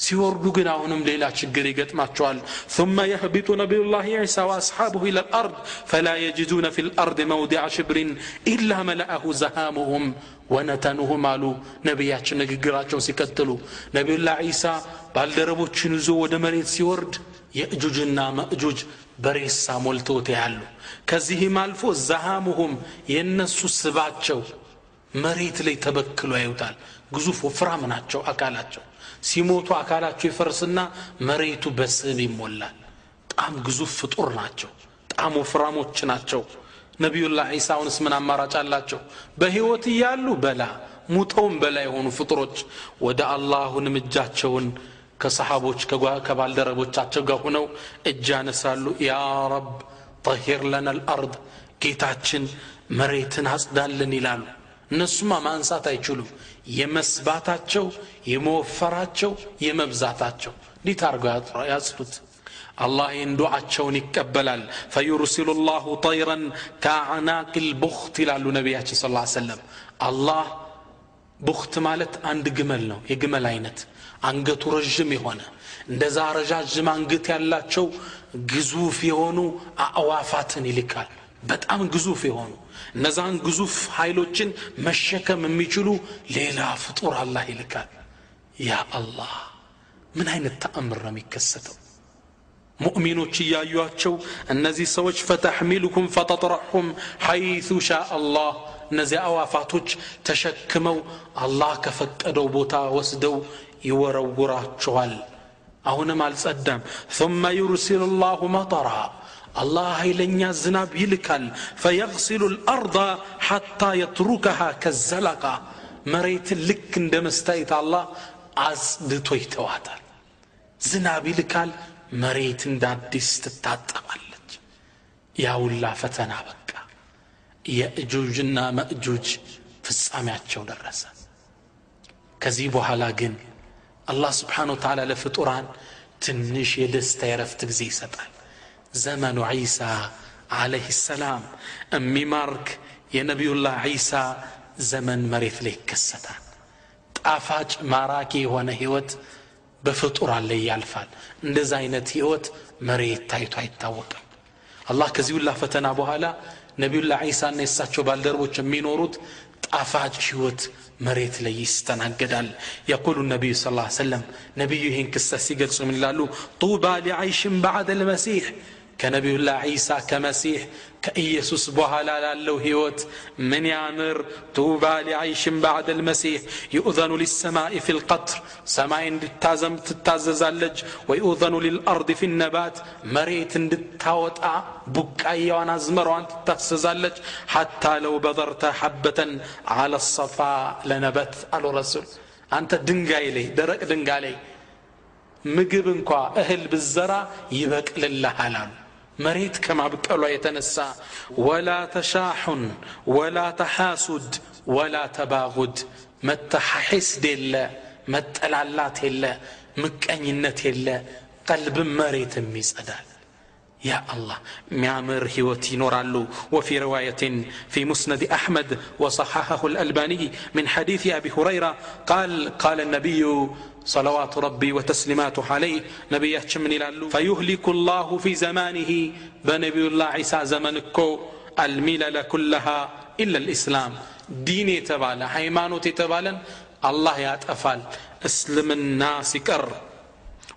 ሲወርዱ ግን አሁንም ሌላ ችግር ይገጥማቸዋል። ثم يهبط نبي الله عيسى وأصحابه إلى الأرض فلا يجدون في الأرض موضع شبر إلا ملأه زهمهم ونتنهم አሉ ነቢያችን ንግግራቸውን ሲቀጥሉ። ነቢዩላ ዒሳ ባልደረቦችን ይዞ ወደ መሬት ሲወርድ የእጁጅና መእጁጅ በሬሳ ሞልተውት ያሉ። ከዚህም አልፎ زهمهم የእነሱ ስባቸው መሬት ላይ ተበክሎ ያዩታል። ግዙፍ ወፍራም ናቸው አካላቸው። ሲሞቱ አካላቸው ይፈርስና መሬቱ በስብ ይሞላል። በጣም ግዙፍ ፍጡር ናቸው። በጣም ወፍራሞች ናቸው። ነቢዩላህ ዒሳውንስ ምን አማራጭ አላቸው? በሕይወት እያሉ በላ ሙተውም በላ የሆኑ ፍጡሮች ወደ አላሁንም እጃቸውን ከሰሓቦች ከባልደረቦቻቸው ጋር ሆነው እጅ ያነሳሉ። ያ ረብ ጠሂር ለና ልአርድ ጌታችን መሬትን አጽዳልን ይላሉ። እነሱማ ማንሳት አይችሉም። የመስባታቸው የመወፈራቸው የመብዛታቸው እንዴት አድርገው ያጽዱት? አላህ ይህን ዱዓቸውን ይቀበላል። ፈዩርሲሉ ላሁ ጠይረን ከአዕናቅ ልቡኽት ይላሉ ነቢያችን ስ ሰለም አላህ ቡኽት ማለት አንድ ግመል ነው የግመል አይነት አንገቱ ረዥም የሆነ እንደዛ ረዣዥም አንገት ያላቸው ግዙፍ የሆኑ አእዋፋትን ይልካል። በጣም ግዙፍ የሆኑ እነዛን ግዙፍ ኃይሎችን መሸከም የሚችሉ ሌላ ፍጡር አላህ ይልካል። ያ አላህ ምን አይነት ተአምር ነው የሚከሰተው? ሙእሚኖች እያዩቸው እነዚህ ሰዎች ፈተሕሚሉኩም ፈተጥረሑም ሐይቱ ሻ አላህ እነዚህ አዋፋቶች ተሸክመው አላህ ከፈቀደው ቦታ ወስደው ይወረውራቸዋል አሁንም አልጸዳም ثم يرسل الله مطرا الله ኃይለኛ ዝናብ ይልካል فيغسل الأرض حتى يتركها كالزلقة መሬትን ልክ እንደ መስታየት አላህ አጽድቶ ይተዋታል ዝናብ ይልካል መሬት እንደ አዲስ ትታጠባለች ያውላ ፈተና በቃ የእጁጅና መእጁጅ ፍጻሜያቸው ደረሰ ከዚህ በኋላ ግን አላህ ስብሓን ወተዓላ ለፍጡራን ትንሽ የደስታ የረፍት ጊዜ ይሰጣል ዘመኑ ዒሳ አለህ ሰላም የሚማርክ የነቢዩላህ ዒሳ ዘመን መሬት ላይ ይከሰታል ጣፋጭ ማራኪ የሆነ ህይወት በፍጡራን ላይ ያልፋል እንደዛ አይነት ህይወት መሬት ታይቶ አይታወቅም አላህ ከዚህ ሁላ ፈተና በኋላ ነቢዩላህ ዒሳና የእሳቸው ባልደረቦች የሚኖሩት ጣፋጭ ህይወት መሬት ላይ ይስተናገዳል የቁሉ ነቢዩ ስ ሰለም ነቢዩ ይህን ክስተት ሲገልጹ ምን ይላሉ ጡባ ሊዓይሽን ባዕድ ልመሲሕ ከነቢዩላህ ዒሳ ከመሲሕ ከኢየሱስ በኋላ ላለው ህይወት ምን ያምር ጡባ ሊዓይሽን ባዕድ ልመሲሕ ይኡዘኑ ሊሰማኢ ፊ ልቀትር ሰማይ እንድታዘም ትታዘዛለች ወይኡዘኑ ሊልአርድ ፊ ነባት መሬት እንድታወጣ ቡቃያዋን አዝመራዋን ትታሰዛለች ሐታ ለው በዘርተ ሐበተን አለ ሰፋ ለነበት አሉ ረሱል አንተ ድንጋይ ላይ ደረቅ ድንጋይ ላይ ምግብ እንኳ እህል ብዘራ ይበቅልልሃል አሉ መሬት ከማብቀሏ የተነሳ ወላ ተሻሑን ወላ ተሓሱድ ወላ ተባጉድ መተሐሒስድ የለ መጠላላት የለ ምቀኝነት የለ ቀልብም መሬትም ይጸዳል يا الله ميامر هيوتي نورالو وفي رواية في مسند أحمد وصححه الألباني من حديث أبي هريرة قال قال النبي صلوات ربي وتسليمات عليه. نبي من إلى فيهلك الله في زمانه. بنبي الله عيسى زمانكو الملل كلها إلا الإسلام. ديني تبالا حيمانو تبالا الله يا أفال اسلم الناس كر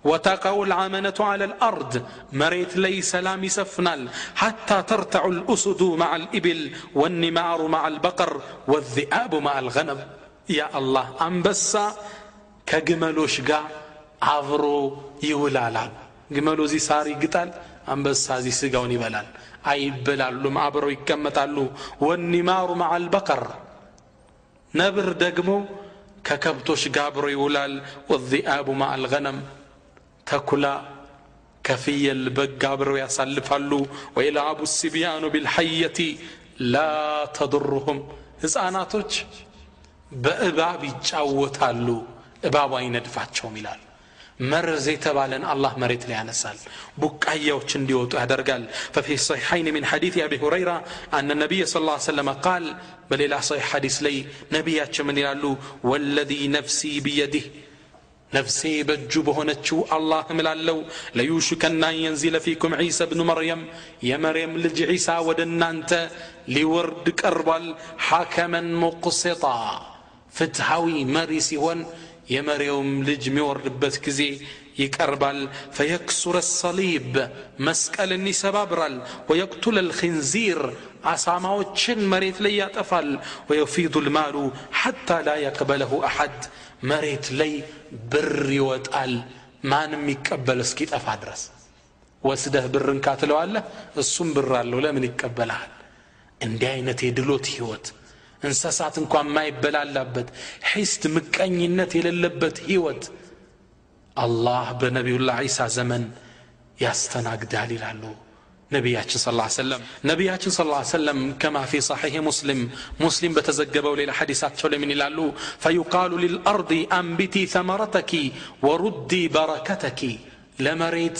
وتقع العمنة على الأرض. مريت لي سلام سفنال حتى ترتع الأسد مع الإبل والنمار مع البقر والذئاب مع الغنم. يا الله أنبسا بس ከግመሎች ጋር አብሮ ይውላላል። ግመሉ እዚህ ሳር ይግጣል፣ አንበሳ እዚህ ስጋውን ይበላል። አይበላሉም፣ አብረው ይቀመጣሉ። ወኒማሩ መዓል በቀር ነብር ደግሞ ከከብቶች ጋር አብሮ ይውላል። ወዚአቡ መዓል ገነም ተኩላ ከፍየል በግ አብረው ያሳልፋሉ። ወይልዓቡ ሲቢያኑ ቢልሐየቲ ላ ተድሩሁም ሕፃናቶች በእባብ ይጫወታሉ። እባቡ አይነድፋቸውም ይላል መርዝ የተባለን አላህ መሬት ላይ ያነሳል ቡቃያዎች እንዲወጡ ያደርጋል ففي الصحيحين من حديث أبي هريرة أن النبي صلى الله عليه وسلم قال بل إلى صحيح حديث لي نبيات من يلالو والذي نفسي بيده ነፍሴ በእጁ በሆነችው አላህ እምላለው ለዩሽከና የንዚለ ፊኩም ዒሳ ብኑ መርየም የመርየም ልጅ ዒሳ ወደ እናንተ ሊወርድ ቀርቧል ሐከመን ሙቅስጣ ፍትሐዊ መሪ ሲሆን የመሪውም ልጅ የሚወርድበት ጊዜ ይቀርባል ፈየክሱረ ሰሊብ መስቀልን ይሰባብራል ወየቅቱለ ልክንዚር አሳማዎችን መሬት ላይ ያጠፋል ወየፊዱ ልማሉ ሐታ ላ የቅበለሁ አሐድ መሬት ላይ ብር ይወጣል ማንም ይቀበል እስኪጠፋ ድረስ ወስደህ ብርን ካትለዋለህ እሱም ብር አለው ለምን ይቀበልሃል እንዲህ አይነት የድሎት ህይወት እንስሳት እንኳ የማይበላላበት ሒስት ምቀኝነት የሌለበት ህይወት አላህ በነቢዩላ ዒሳ ዘመን ያስተናግዳል ይላሉ ነቢያችን ስ ሰለም ነቢያችን ስ ሰለም ከማ ፊ ሳሒሕ ሙስሊም ሙስሊም በተዘገበው ሌላ ሐዲሳቸው ላይ ምን ይላሉ ፈዩቃሉ ልልአርድ አንቢቲ ተመረተኪ ወሩዲ በረከተኪ ለመሬት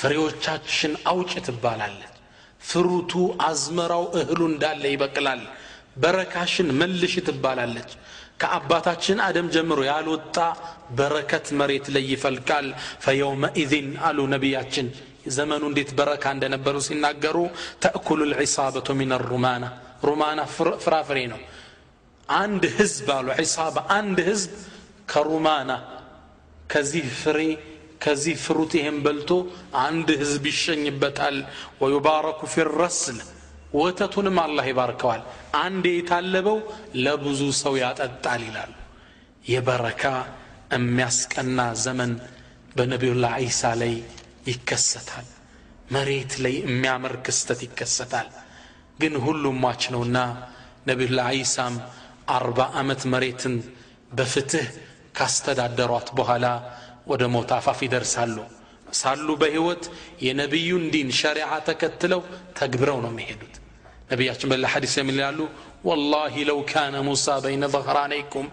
ፍሬዎቻችን አውጭ ትባላለች ፍሩቱ አዝመራው እህሉ እንዳለ ይበቅላል በረካሽን መልሽ ትባላለች ከአባታችን አደም ጀምሮ ያልወጣ በረከት መሬት ላይ ይፈልቃል ፈየውመኢዝን አሉ ነቢያችን ዘመኑ እንዴት በረካ እንደነበሩ ሲናገሩ ተእኩሉ ልዒሳበቱ ሚን ሩማና ሩማና ፍራፍሬ ነው አንድ ህዝብ አሉ ዒሳባ አንድ ህዝብ ከሩማና ከዚህ ፍሬ ከዚህ ፍሩት ይሄን በልቶ አንድ ህዝብ ይሸኝበታል ወዩባረኩ ፊ ረስል ወተቱንም አላህ ይባርከዋል። አንድ የታለበው ለብዙ ሰው ያጠጣል ይላሉ። የበረካ የሚያስቀና ዘመን በነቢዩላህ ዒሳ ላይ ይከሰታል። መሬት ላይ የሚያምር ክስተት ይከሰታል። ግን ሁሉም ሟች ነውና ነቢዩላህ ዒሳም አርባ ዓመት መሬትን በፍትህ ካስተዳደሯት በኋላ ወደ ሞት አፋፍ ይደርሳሉ ሳሉ በህይወት የነቢዩን ዲን ሸሪዓ ተከትለው ተግብረው ነው የሚሄዱት። ነቢያችን በላ ሐዲስ የሚል ያሉ ወላሂ ለው ካነ ሙሳ በይነ ظهራነይኩም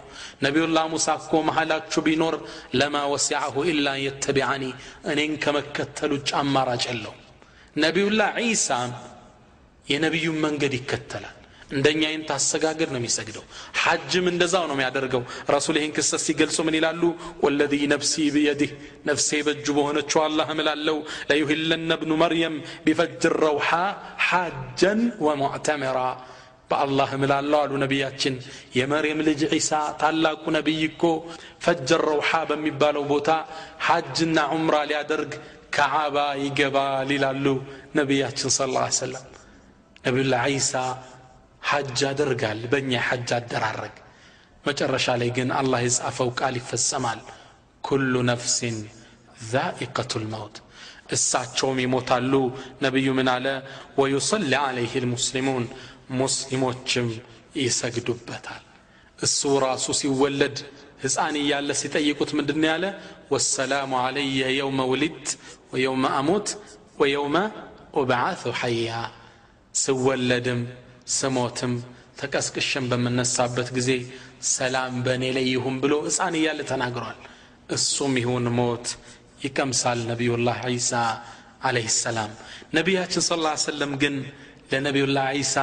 ነቢዩላ ሙሳ እኮ መሀላችሁ ቢኖር ለማ ወሲዐሁ ኢላ የተቢዓኒ እኔን ከመከተል ውጭ አማራጭ የለውም። ነቢዩላ ዒሳም የነቢዩን መንገድ ይከተላል። እንደኛ አይነት አሰጋገድ ነው የሚሰግደው ሐጅም እንደዛው ነው የሚያደርገው ረሱል ይህን ክስተት ሲገልጹ ምን ይላሉ ወለዚ ነፍሲ ብየዲህ ነፍሴ በእጁ በሆነችው አላህ እምላለው ለዩህለነ ብኑ መርየም ቢፈጅ ረውሓ ሓጀን ወሙዕተምራ በአላህ እምላለው አሉ ነቢያችን የመርየም ልጅ ዒሳ ታላቁ ነቢይ እኮ ፈጀ ረውሓ በሚባለው ቦታ ሐጅና ዑምራ ሊያደርግ ከዓባ ይገባል ይላሉ ነቢያችን ስ ላ ሰለም ነቢዩላህ ዒሳ ሐጅ ያደርጋል በእኛ ሐጅ አደራረግ። መጨረሻ ላይ ግን አላህ የጻፈው ቃል ይፈጸማል። ኩሉ ነፍሲን ዛኢቀቱ ልመውት እሳቸውም ይሞታሉ። ነቢዩ ምን አለ? ወዩሰሊ ዓለይህ ልሙስሊሙን። ሙስሊሞችም ይሰግዱበታል። እሱ ራሱ ሲወለድ ሕፃን እያለ ሲጠይቁት ምንድን ያለ? ወሰላሙ ዓለየ የውመ ውሊድት ወየውመ አሙት ወየውመ ኡብዓث ሐያ። ስወለድም ስሞትም ተቀስቅሸን በምነሳበት ጊዜ ሰላም በእኔ ላይ ይሁን ብሎ ሕፃን እያለ ተናግሯል እሱም ይሁን ሞት ይቀምሳል ነቢዩላህ ዒሳ አለህ ሰላም ነቢያችን ስ ላ ሰለም ግን ለነቢዩላህ ዒሳ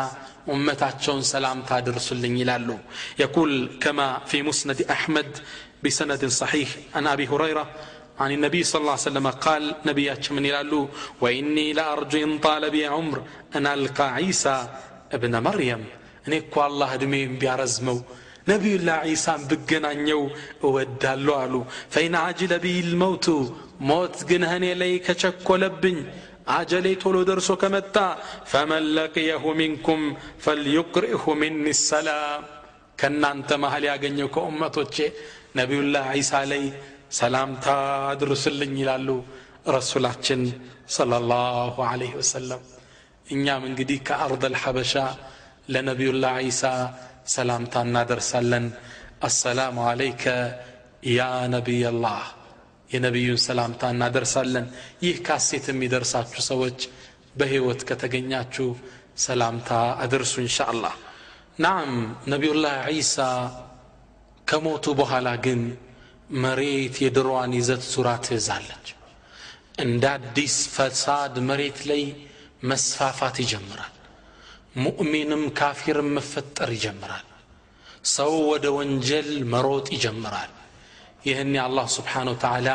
أمتاتشون سلام تادر سلين يلالو يقول كما في مسند أحمد بسند صحيح عن أبي هريرة عن النبي صلى الله عليه وسلم قال نبي من يلالو وإني لأرجو إن طال بي عمر أن ألقى عيسى እብነ መርየም እኔ እኮ አላህ ዕድሜም ቢያረዝመው ነቢዩላ ዒሳን ብገናኘው እወዳለሁ አሉ። ፈይን አጅለ ብይ ልመውቱ ሞት ግን እኔ ላይ ከቸኮለብኝ አጀሌ ቶሎ ደርሶ ከመጣ ፈመን ለቅየሁ ሚንኩም ፈልዩቅሪሁ ሚኒ ሰላም ከእናንተ መሀል ያገኘው ከኡመቶቼ ነቢዩላ ዒሳ ላይ ሰላምታ አድርሱልኝ ይላሉ ረሱላችን ሰለላሁ ዐለይሂ ወሰለም። እኛም እንግዲህ ከአርድ አልሐበሻ ለነቢዩላህ ዒሳ ሰላምታ እናደርሳለን። አሰላሙ አለይከ ያ ነቢየላህ። የነቢዩን ሰላምታ እናደርሳለን። ይህ ካሴት የሚደርሳችሁ ሰዎች በህይወት ከተገኛችሁ ሰላምታ አድርሱ እንሻ አላህ ናም ነቢዩላህ ዒሳ ከሞቱ በኋላ ግን መሬት የድሮዋን ይዘት ዙራ ትይዛለች። እንደ አዲስ ፈሳድ መሬት ላይ መስፋፋት ይጀምራል ሙእሚንም ካፊርም መፈጠር ይጀምራል ሰው ወደ ወንጀል መሮጥ ይጀምራል ይህን የአላህ ስብሓን ወተዓላ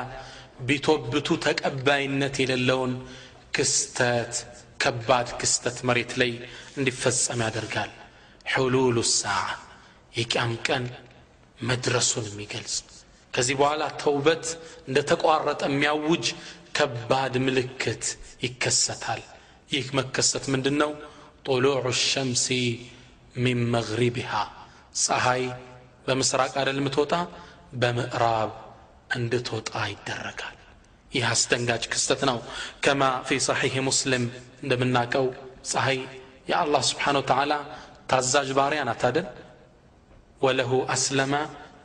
ቢቶብቱ ተቀባይነት የሌለውን ክስተት ከባድ ክስተት መሬት ላይ እንዲፈጸም ያደርጋል ሕሉሉ ሳዓ የቅያም ቀን መድረሱን የሚገልጽ ከዚህ በኋላ ተውበት እንደ ተቋረጠ የሚያውጅ ከባድ ምልክት ይከሰታል ይህ መከሰት ምንድን ነው طلوع الشمس من مغربها ፀሐይ በምስራቅ አደል ምትወጣ በምዕራብ እንድትወጣ ይደረጋል ይህ አስደንጋጭ ክስተት ነው ከማ ፊ ሰሒሕ ሙስሊም እንደምናቀው ፀሐይ የአላህ ስብሓን ወተዓላ ታዛዥ ባሪያ ናት አደል ወለሁ አስለመ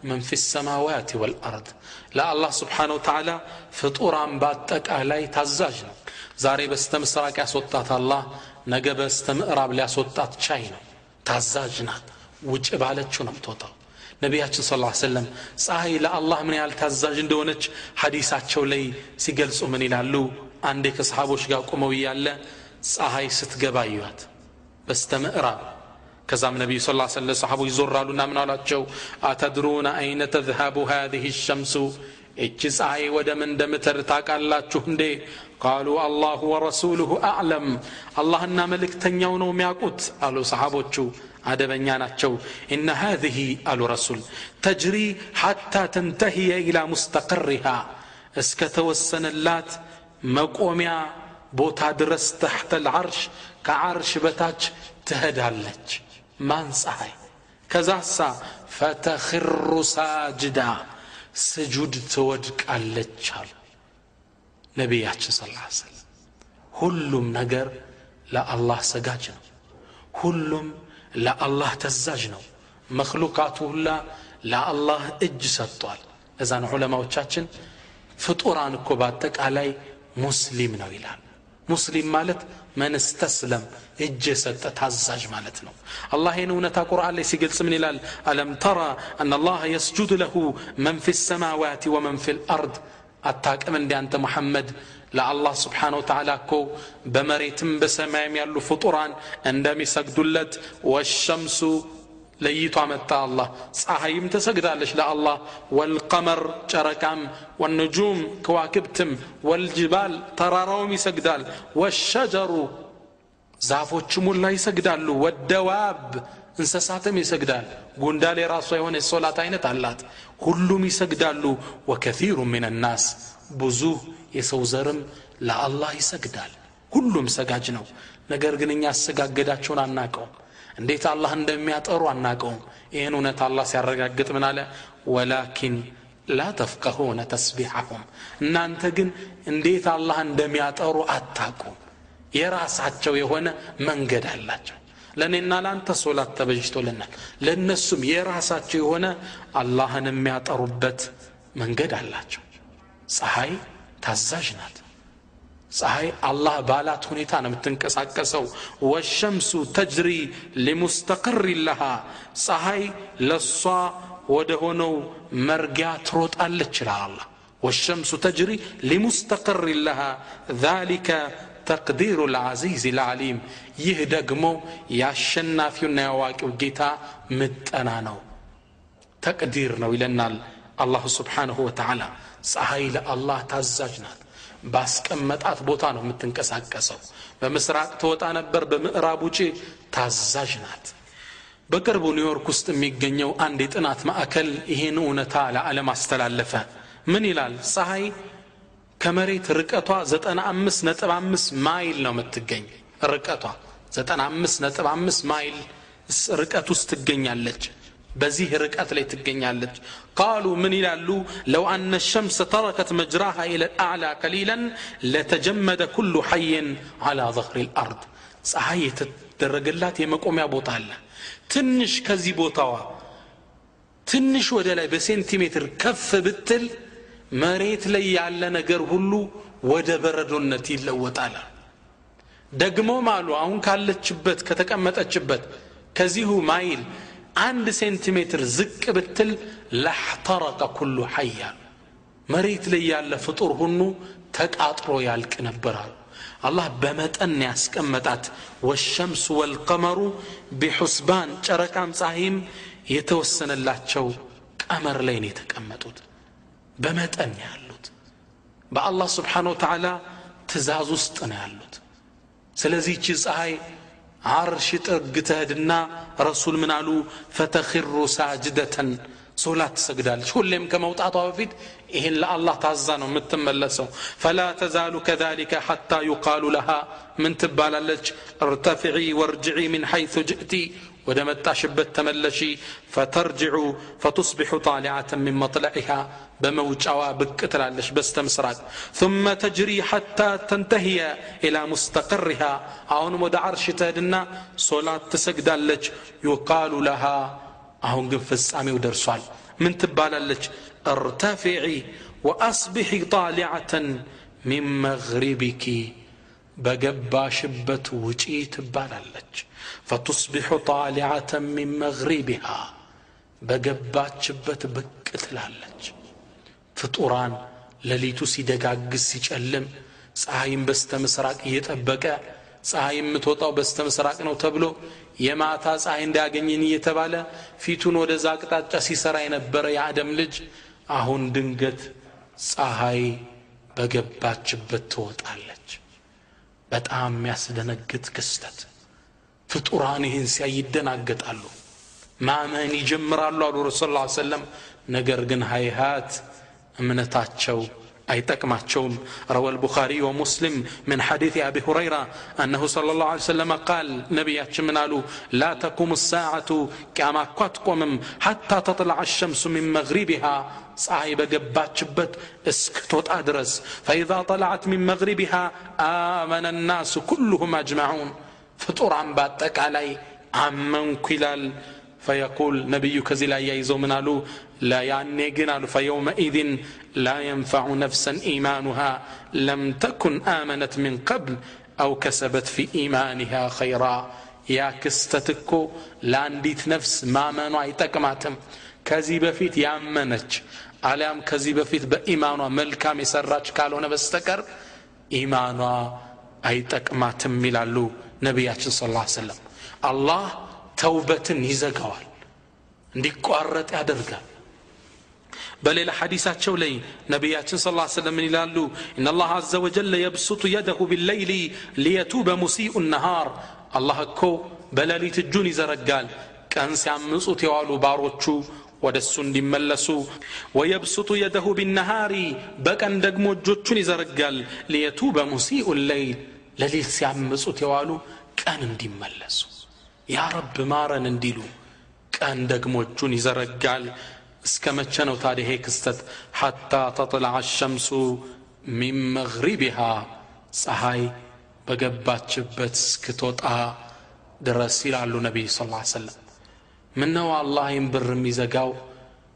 من في السماوات والأرض لا الله سبحانه وتعالى فطورا باتك أهلاي تزاجنا ዛሬ በስተ ምስራቅ ያስወጣት አላህ ነገ በስተ ምዕራብ ሊያስወጣት ቻይ ነው። ታዛዥ ናት። ውጭ ባለችው ነው ምትወጣው ነቢያችን ስ ሰለም ፀሐይ ለአላህ ምን ያህል ታዛዥ እንደሆነች ሐዲሳቸው ላይ ሲገልጹ ምን ይላሉ? አንዴ ከሰሓቦች ጋር ቁመው እያለ ፀሐይ ስትገባ እዩት በስተ ምዕራብ ከዛም ነቢዩ ስ ሰለም ሰሓቦች ዞራሉና ምን አሏቸው? አተድሩነ አይነ ተዝሃቡ ሃዚህ ሸምሱ? እቺ ፀሐይ ወደ ምን እንደምትር ታውቃላችሁ እንዴ ቃሉ አላሁ ወረሱሉሁ አዕለም አላህና መልእክተኛው ነው የሚያውቁት አሉ ሰሓቦቹ አደበኛ ናቸው ኢነ ሃዚህ አሉ ረሱል ተጅሪ ሓታ ተንተህየ ኢላ ሙስተቀሪሃ እስከ ተወሰነላት መቆሚያ ቦታ ድረስ ተሕተ ልዓርሽ ከዓርሽ በታች ትሄዳለች ማን ፀሐይ ከዛሳ ፈተኽሩ ሳጅዳ ስጁድ ትወድቃለች አሉ ነቢያችን ስ ሰለም ሁሉም ነገር ለአላህ ሰጋጅ ነው ሁሉም ለአላህ ተዛዥ ነው መክሉቃቱ ሁላ ለአላህ እጅ ሰጥቷል እዛ ነው ዑለማዎቻችን ፍጡራን እኮ በአጠቃላይ ሙስሊም ነው ይላል ሙስሊም ማለት መን እስተስለም እጅ የሰጠ ታዛዥ ማለት ነው አላህ ይህን እውነታ ቁርአን ላይ ሲገልጽ ምን ይላል አለም ተራ አና አላህ የስጁድ ለሁ መን ፊ ሰማዋት ወመን ፊ ልአርድ አታቅም እንዲ አንተ ሙሐመድ ለአላህ ስብሓን ወተዓላ እኮ በመሬትም በሰማይም ያሉ ፍጡራን እንደሚሰግዱለት ወሸምሱ ለይቶ አመጣ አላህ። ፀሐይም ትሰግዳለች ለአላህ። ወልቀመር ጨረቃም ወንጁም ከዋክብትም ወልጅባል ተራራውም ይሰግዳል። ወሸጀሩ ዛፎችም ሁላ ይሰግዳሉ። ወደዋብ እንስሳትም ይሰግዳል። ጉንዳል የራሷ የሆነ የሶላት አይነት አላት። ሁሉም ይሰግዳሉ። ወከثሩ ምን ናስ ብዙ የሰው ዘርም ለአላህ ይሰግዳል። ሁሉም ሰጋጅ ነው። ነገር ግን እኛ አሰጋገዳቸውን አናቀውም እንዴት አላህ እንደሚያጠሩ አናቀውም ይህን እውነት አላህ ሲያረጋግጥ ምን አለ? ወላኪን ላ ተፍቀሁነ ተስቢሐሁም። እናንተ ግን እንዴት አላህ እንደሚያጠሩ አታቁም የራሳቸው የሆነ መንገድ አላቸው ለእኔና ለአንተ ሶላት ተበጅቶልናል ለእነሱም የራሳቸው የሆነ አላህን የሚያጠሩበት መንገድ አላቸው ፀሐይ ታዛዥ ናት ፀሐይ አላህ ባላት ሁኔታ ነው የምትንቀሳቀሰው ወሸምሱ ተጅሪ ሊሙስተቅር ለሃ ፀሐይ ለእሷ ወደ ሆነው መርጊያ ትሮጣለች ይላል አላ ወሸምሱ ተጅሪ ሊሙስተቅር ለሃ ذلك ተቅዲሩ ልዓዚዝ ልዓሊም ይህ ደግሞ የአሸናፊውና የአዋቂው ጌታ ምጠና ነው። ተቅዲር ነው ይለናል አላሁ ስብሓንሁ ወተዓላ። ፀሐይ ለአላህ ታዛዥ ናት። ባስቀመጣት ቦታ ነው የምትንቀሳቀሰው። በምስራቅ ትወጣ ነበር በምዕራብ ውጪ ታዛዥ ናት። በቅርቡ ኒውዮርክ ውስጥ የሚገኘው አንድ የጥናት ማዕከል ይህን እውነታ ለዓለም አስተላለፈ። ምን ይላል? ፀሐይ ከመሬት ርቀቷ 95.5 ማይል ነው የምትገኝ ርቀቷ 95.5 ማይል ርቀት ውስጥ ትገኛለች። በዚህ ርቀት ላይ ትገኛለች። ቃሉ ምን ይላሉ? ለው አነ ሸምስ ተረከት መጅራሃ ኢለ አዕላ ቀሊለን ለተጀመደ ኩሉ ሐይን አላ ظهር ልአርድ ፀሐይ የተደረገላት የመቆሚያ ቦታ አለ። ትንሽ ከዚህ ቦታዋ ትንሽ ወደ ላይ በሴንቲሜትር ከፍ ብትል መሬት ላይ ያለ ነገር ሁሉ ወደ በረዶነት ይለወጣል ደግሞም አሉ አሁን ካለችበት ከተቀመጠችበት ከዚሁ ማይል አንድ ሴንቲሜትር ዝቅ ብትል ላሕተረቀ ኩሉ ሐያ መሬት ላይ ያለ ፍጡር ሁኑ ተቃጥሮ ያልቅ ነበራሉ አላህ በመጠን ያስቀመጣት ወሸምሱ ወልቀመሩ ቢሑስባን ጨረቃም ፀሐይም የተወሰነላቸው ቀመር ላይ ነው የተቀመጡት። በመጠን ያሉት በአላህ ስብሓን ወተዓላ ትእዛዝ ውስጥ ነው ያሉት ስለዚህ ይቺ ፀሐይ አርሽ ጥግ ትሄድና ረሱል ምን አሉ ፈተኪሩ ሳጅደተን ሶላት ትሰግዳለች ሁሌም ከመውጣቷ በፊት ይህን ለአላህ ታዛ ነው የምትመለሰው ፈላ ተዛሉ ከሊከ ሐታ ዩቃሉ ለሃ ምን ትባላለች ارتفعي وارجعي من حيث جئتي ወደ መጣሽበት ተመለሺ ፈተርጅዑ ፈቱስቢሑ ጣሊዓተን ሚን መጥለዒሃ በመውጫዋ ብቅ ትላለች በስተ ምስራቅ ثم ተጅሪ ሐታ ተንተህየ ኢላ ሙስተቀሪሃ አሁንም ወደ ዓርሽ ትሄድና ሶላት ትሰግዳለች ዩቃሉ ለሃ አሁን ግን ፍጻሜው ደርሷል ምን ትባላለች እርተፊዒ ወአስቢሒ ጣሊዓተን ሚን መግሪቢኪ በገባሽበት ውጪ ትባላለች። ፈቱስቢሑ ጣሊዓተን ሚን መግሪቢሃ በገባችበት ብቅ ትላለች። ፍጡራን ሌሊቱ ሲደጋግስ ሲጨልም ፀሐይም በስተ ምስራቅ እየጠበቀ ፀሐይ የምትወጣው በስተ ምስራቅ ነው ተብሎ የማታ ፀሐይ እንዳያገኝን እየተባለ ፊቱን ወደዛ አቅጣጫ ሲሰራ የነበረ የአደም ልጅ አሁን ድንገት ፀሐይ በገባችበት ትወጣለች በጣም የሚያስደነግጥ ክስተት። ፍጡራን ይህን ሲያይ ይደናገጣሉ። ማመን ይጀምራሉ አሉ ረሱ ላ ሰለም ነገር ግን ሀይሃት እምነታቸው አይጠቅማቸውም روى البخاري ومسلم من حديث أبي هريرة أنه صلى الله عليه وسلم قال نبي من قالوا لا تقوم الساعة كما قمم حتى تطلع الشمس من مغربها ፀሐይ በገባችበት እስክትወጣ ድረስ ፈኢዛ ጠለዐት ሚን መግሪቢሃ አመነ ናሱ ኩሉሁም አጅማዑን ፍጡራን በአጠቃላይ አመንኩ ይላል ፈየቁል ነቢዩ ከዚህ ላይ ያይዘው ምን አሉ ያኔ ግን አሉ ፈየውመኢዝን ላ የንፈዑ ነፍሰን ኢማኑሃ ለም ተኩን አመነት ምን ቀብል አው ከሰበት ፊ ኢማኒሃ ኸይራ ያ ክስተት እኮ ለአንዲት ነፍስ ማመኗ አይጠቅማትም ከዚህ በፊት ያመነች አሊያም ከዚህ በፊት በኢማኗ መልካም የሰራች ካልሆነ በስተቀር ኢማኗ አይጠቅማትም ይላሉ ነቢያችን ስ ላ ሰለም አላህ ተውበትን ይዘጋዋል እንዲቋረጥ ያደርጋል። በሌላ ሐዲሳቸው ላይ ነቢያችን ስ ስለም ይላሉ? እናላህ አዘ ወጀል የብሱጡ የደሁ ቢለይሊ ሊየቱበ ሙሲኡ ነሃር። አላህ እኮ በሌሊት እጁን ይዘረጋል ቀን ሲያምፁት የዋሉ ባሮቹ ወደ እሱ እንዲመለሱ። ወየብሱጡ የደሁ ቢነሃሪ በቀን ደግሞ እጆቹን ይዘረጋል። ሊየቱበ ሙሲኡ ለይል ሌሊት ሲያምፁት የዋሉ ቀን እንዲመለሱ ያ ረብ ማረን እንዲሉ ቀን ደግሞ እጁን ይዘረጋል። እስከ መቼ ነው ታዲያ ይሄ ክስተት? ሐታ ተጥለዐ ሸምሱ ሚን መግሪቢሃ ፀሐይ በገባችበት እስክትወጣ ድረስ ይላሉ ነቢይ ስ ሰለም ምነው አላህ ይህን ብር የሚዘጋው?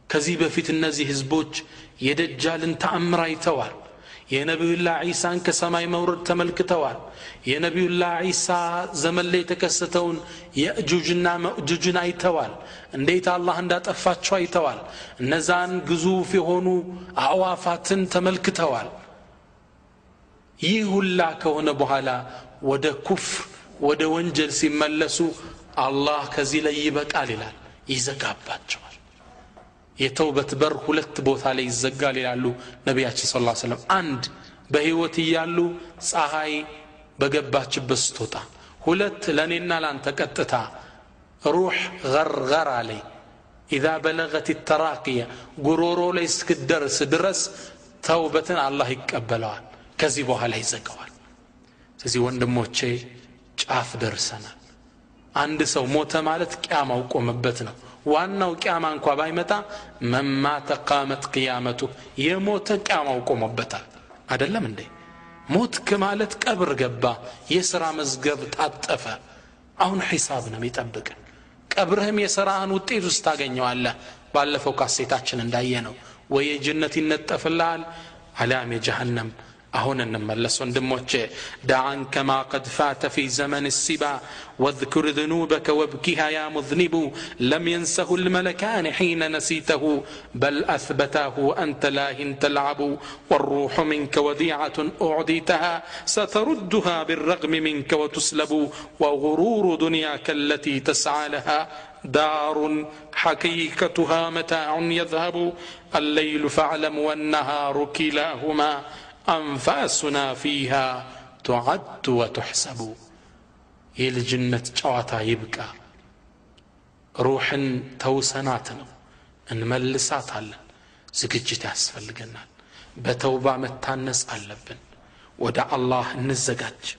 ከዚህ በፊት እነዚህ ህዝቦች የደጃልን ተአምር አይተዋል የነቢዩላህ ዒሳን ከሰማይ መውረድ ተመልክተዋል። የነቢዩላህ ዒሳ ዘመን ላይ የተከሰተውን የእጁጅና መእጁጅን አይተዋል። እንዴት አላህ እንዳጠፋቸው አይተዋል። እነዛን ግዙፍ የሆኑ አዕዋፋትን ተመልክተዋል። ይህ ሁላ ከሆነ በኋላ ወደ ኩፍር ወደ ወንጀል ሲመለሱ አላህ ከዚህ ላይ ይበቃል ይላል። ይዘጋባቸዋል የተውበት በር ሁለት ቦታ ላይ ይዘጋል ይላሉ ነቢያችን ስ ሰለም አንድ በህይወት እያሉ ፀሐይ በገባችበት ስትወጣ ሁለት ለእኔና ላንተ ቀጥታ ሩሕ ገርገራ ላይ ኢዛ በለገት ተራቅየ ጉሮሮ ላይ እስክደርስ ድረስ ተውበትን አላህ ይቀበለዋል። ከዚህ በኋላ ይዘጋዋል። ስለዚህ ወንድሞቼ ጫፍ ደርሰናል። አንድ ሰው ሞተ ማለት ቅያማው ቆመበት ነው ዋናው ቅያማ እንኳ ባይመጣ መማተ ቃመት ቅያመቱ የሞተ ቅያማው ቆሞበታል። አደለም እንዴ? ሞትክ ማለት ቀብር ገባ የሥራ መዝገብ ታጠፈ። አሁን ሒሳብ ነው የሚጠብቅ። ቀብርህም የሥራህን ውጤት ውስጥ ታገኘዋለህ። ባለፈው ካሴታችን እንዳየ ነው ወይ የጅነት ይነጠፍልሃል አሊያም የጀሃነም አሁን እንመለስ ወንድሞቼ ዳዓን ከማ ቀድ ፋተ ፊ ዘመን السبا واذكر ذنوبك وابكها يا مذنب لم ينسه الملكان حين نسيته بل أثبتاه أنت لاه تلعب والروح منك وديعة أعديتها ستردها بالرغم منك وتسلب وغرور دنياك التي تسعى لها دار حقيقتها متاع يذهب الليل فاعلم والنهار كلاهما أنفاسنا فيها تعد وتحسب. يلجنة جواتا يبقى روح توسناتنا أن ملسات علن زكجت أسفل جنان بتوبة متانس ألبن ودع الله نزقاتش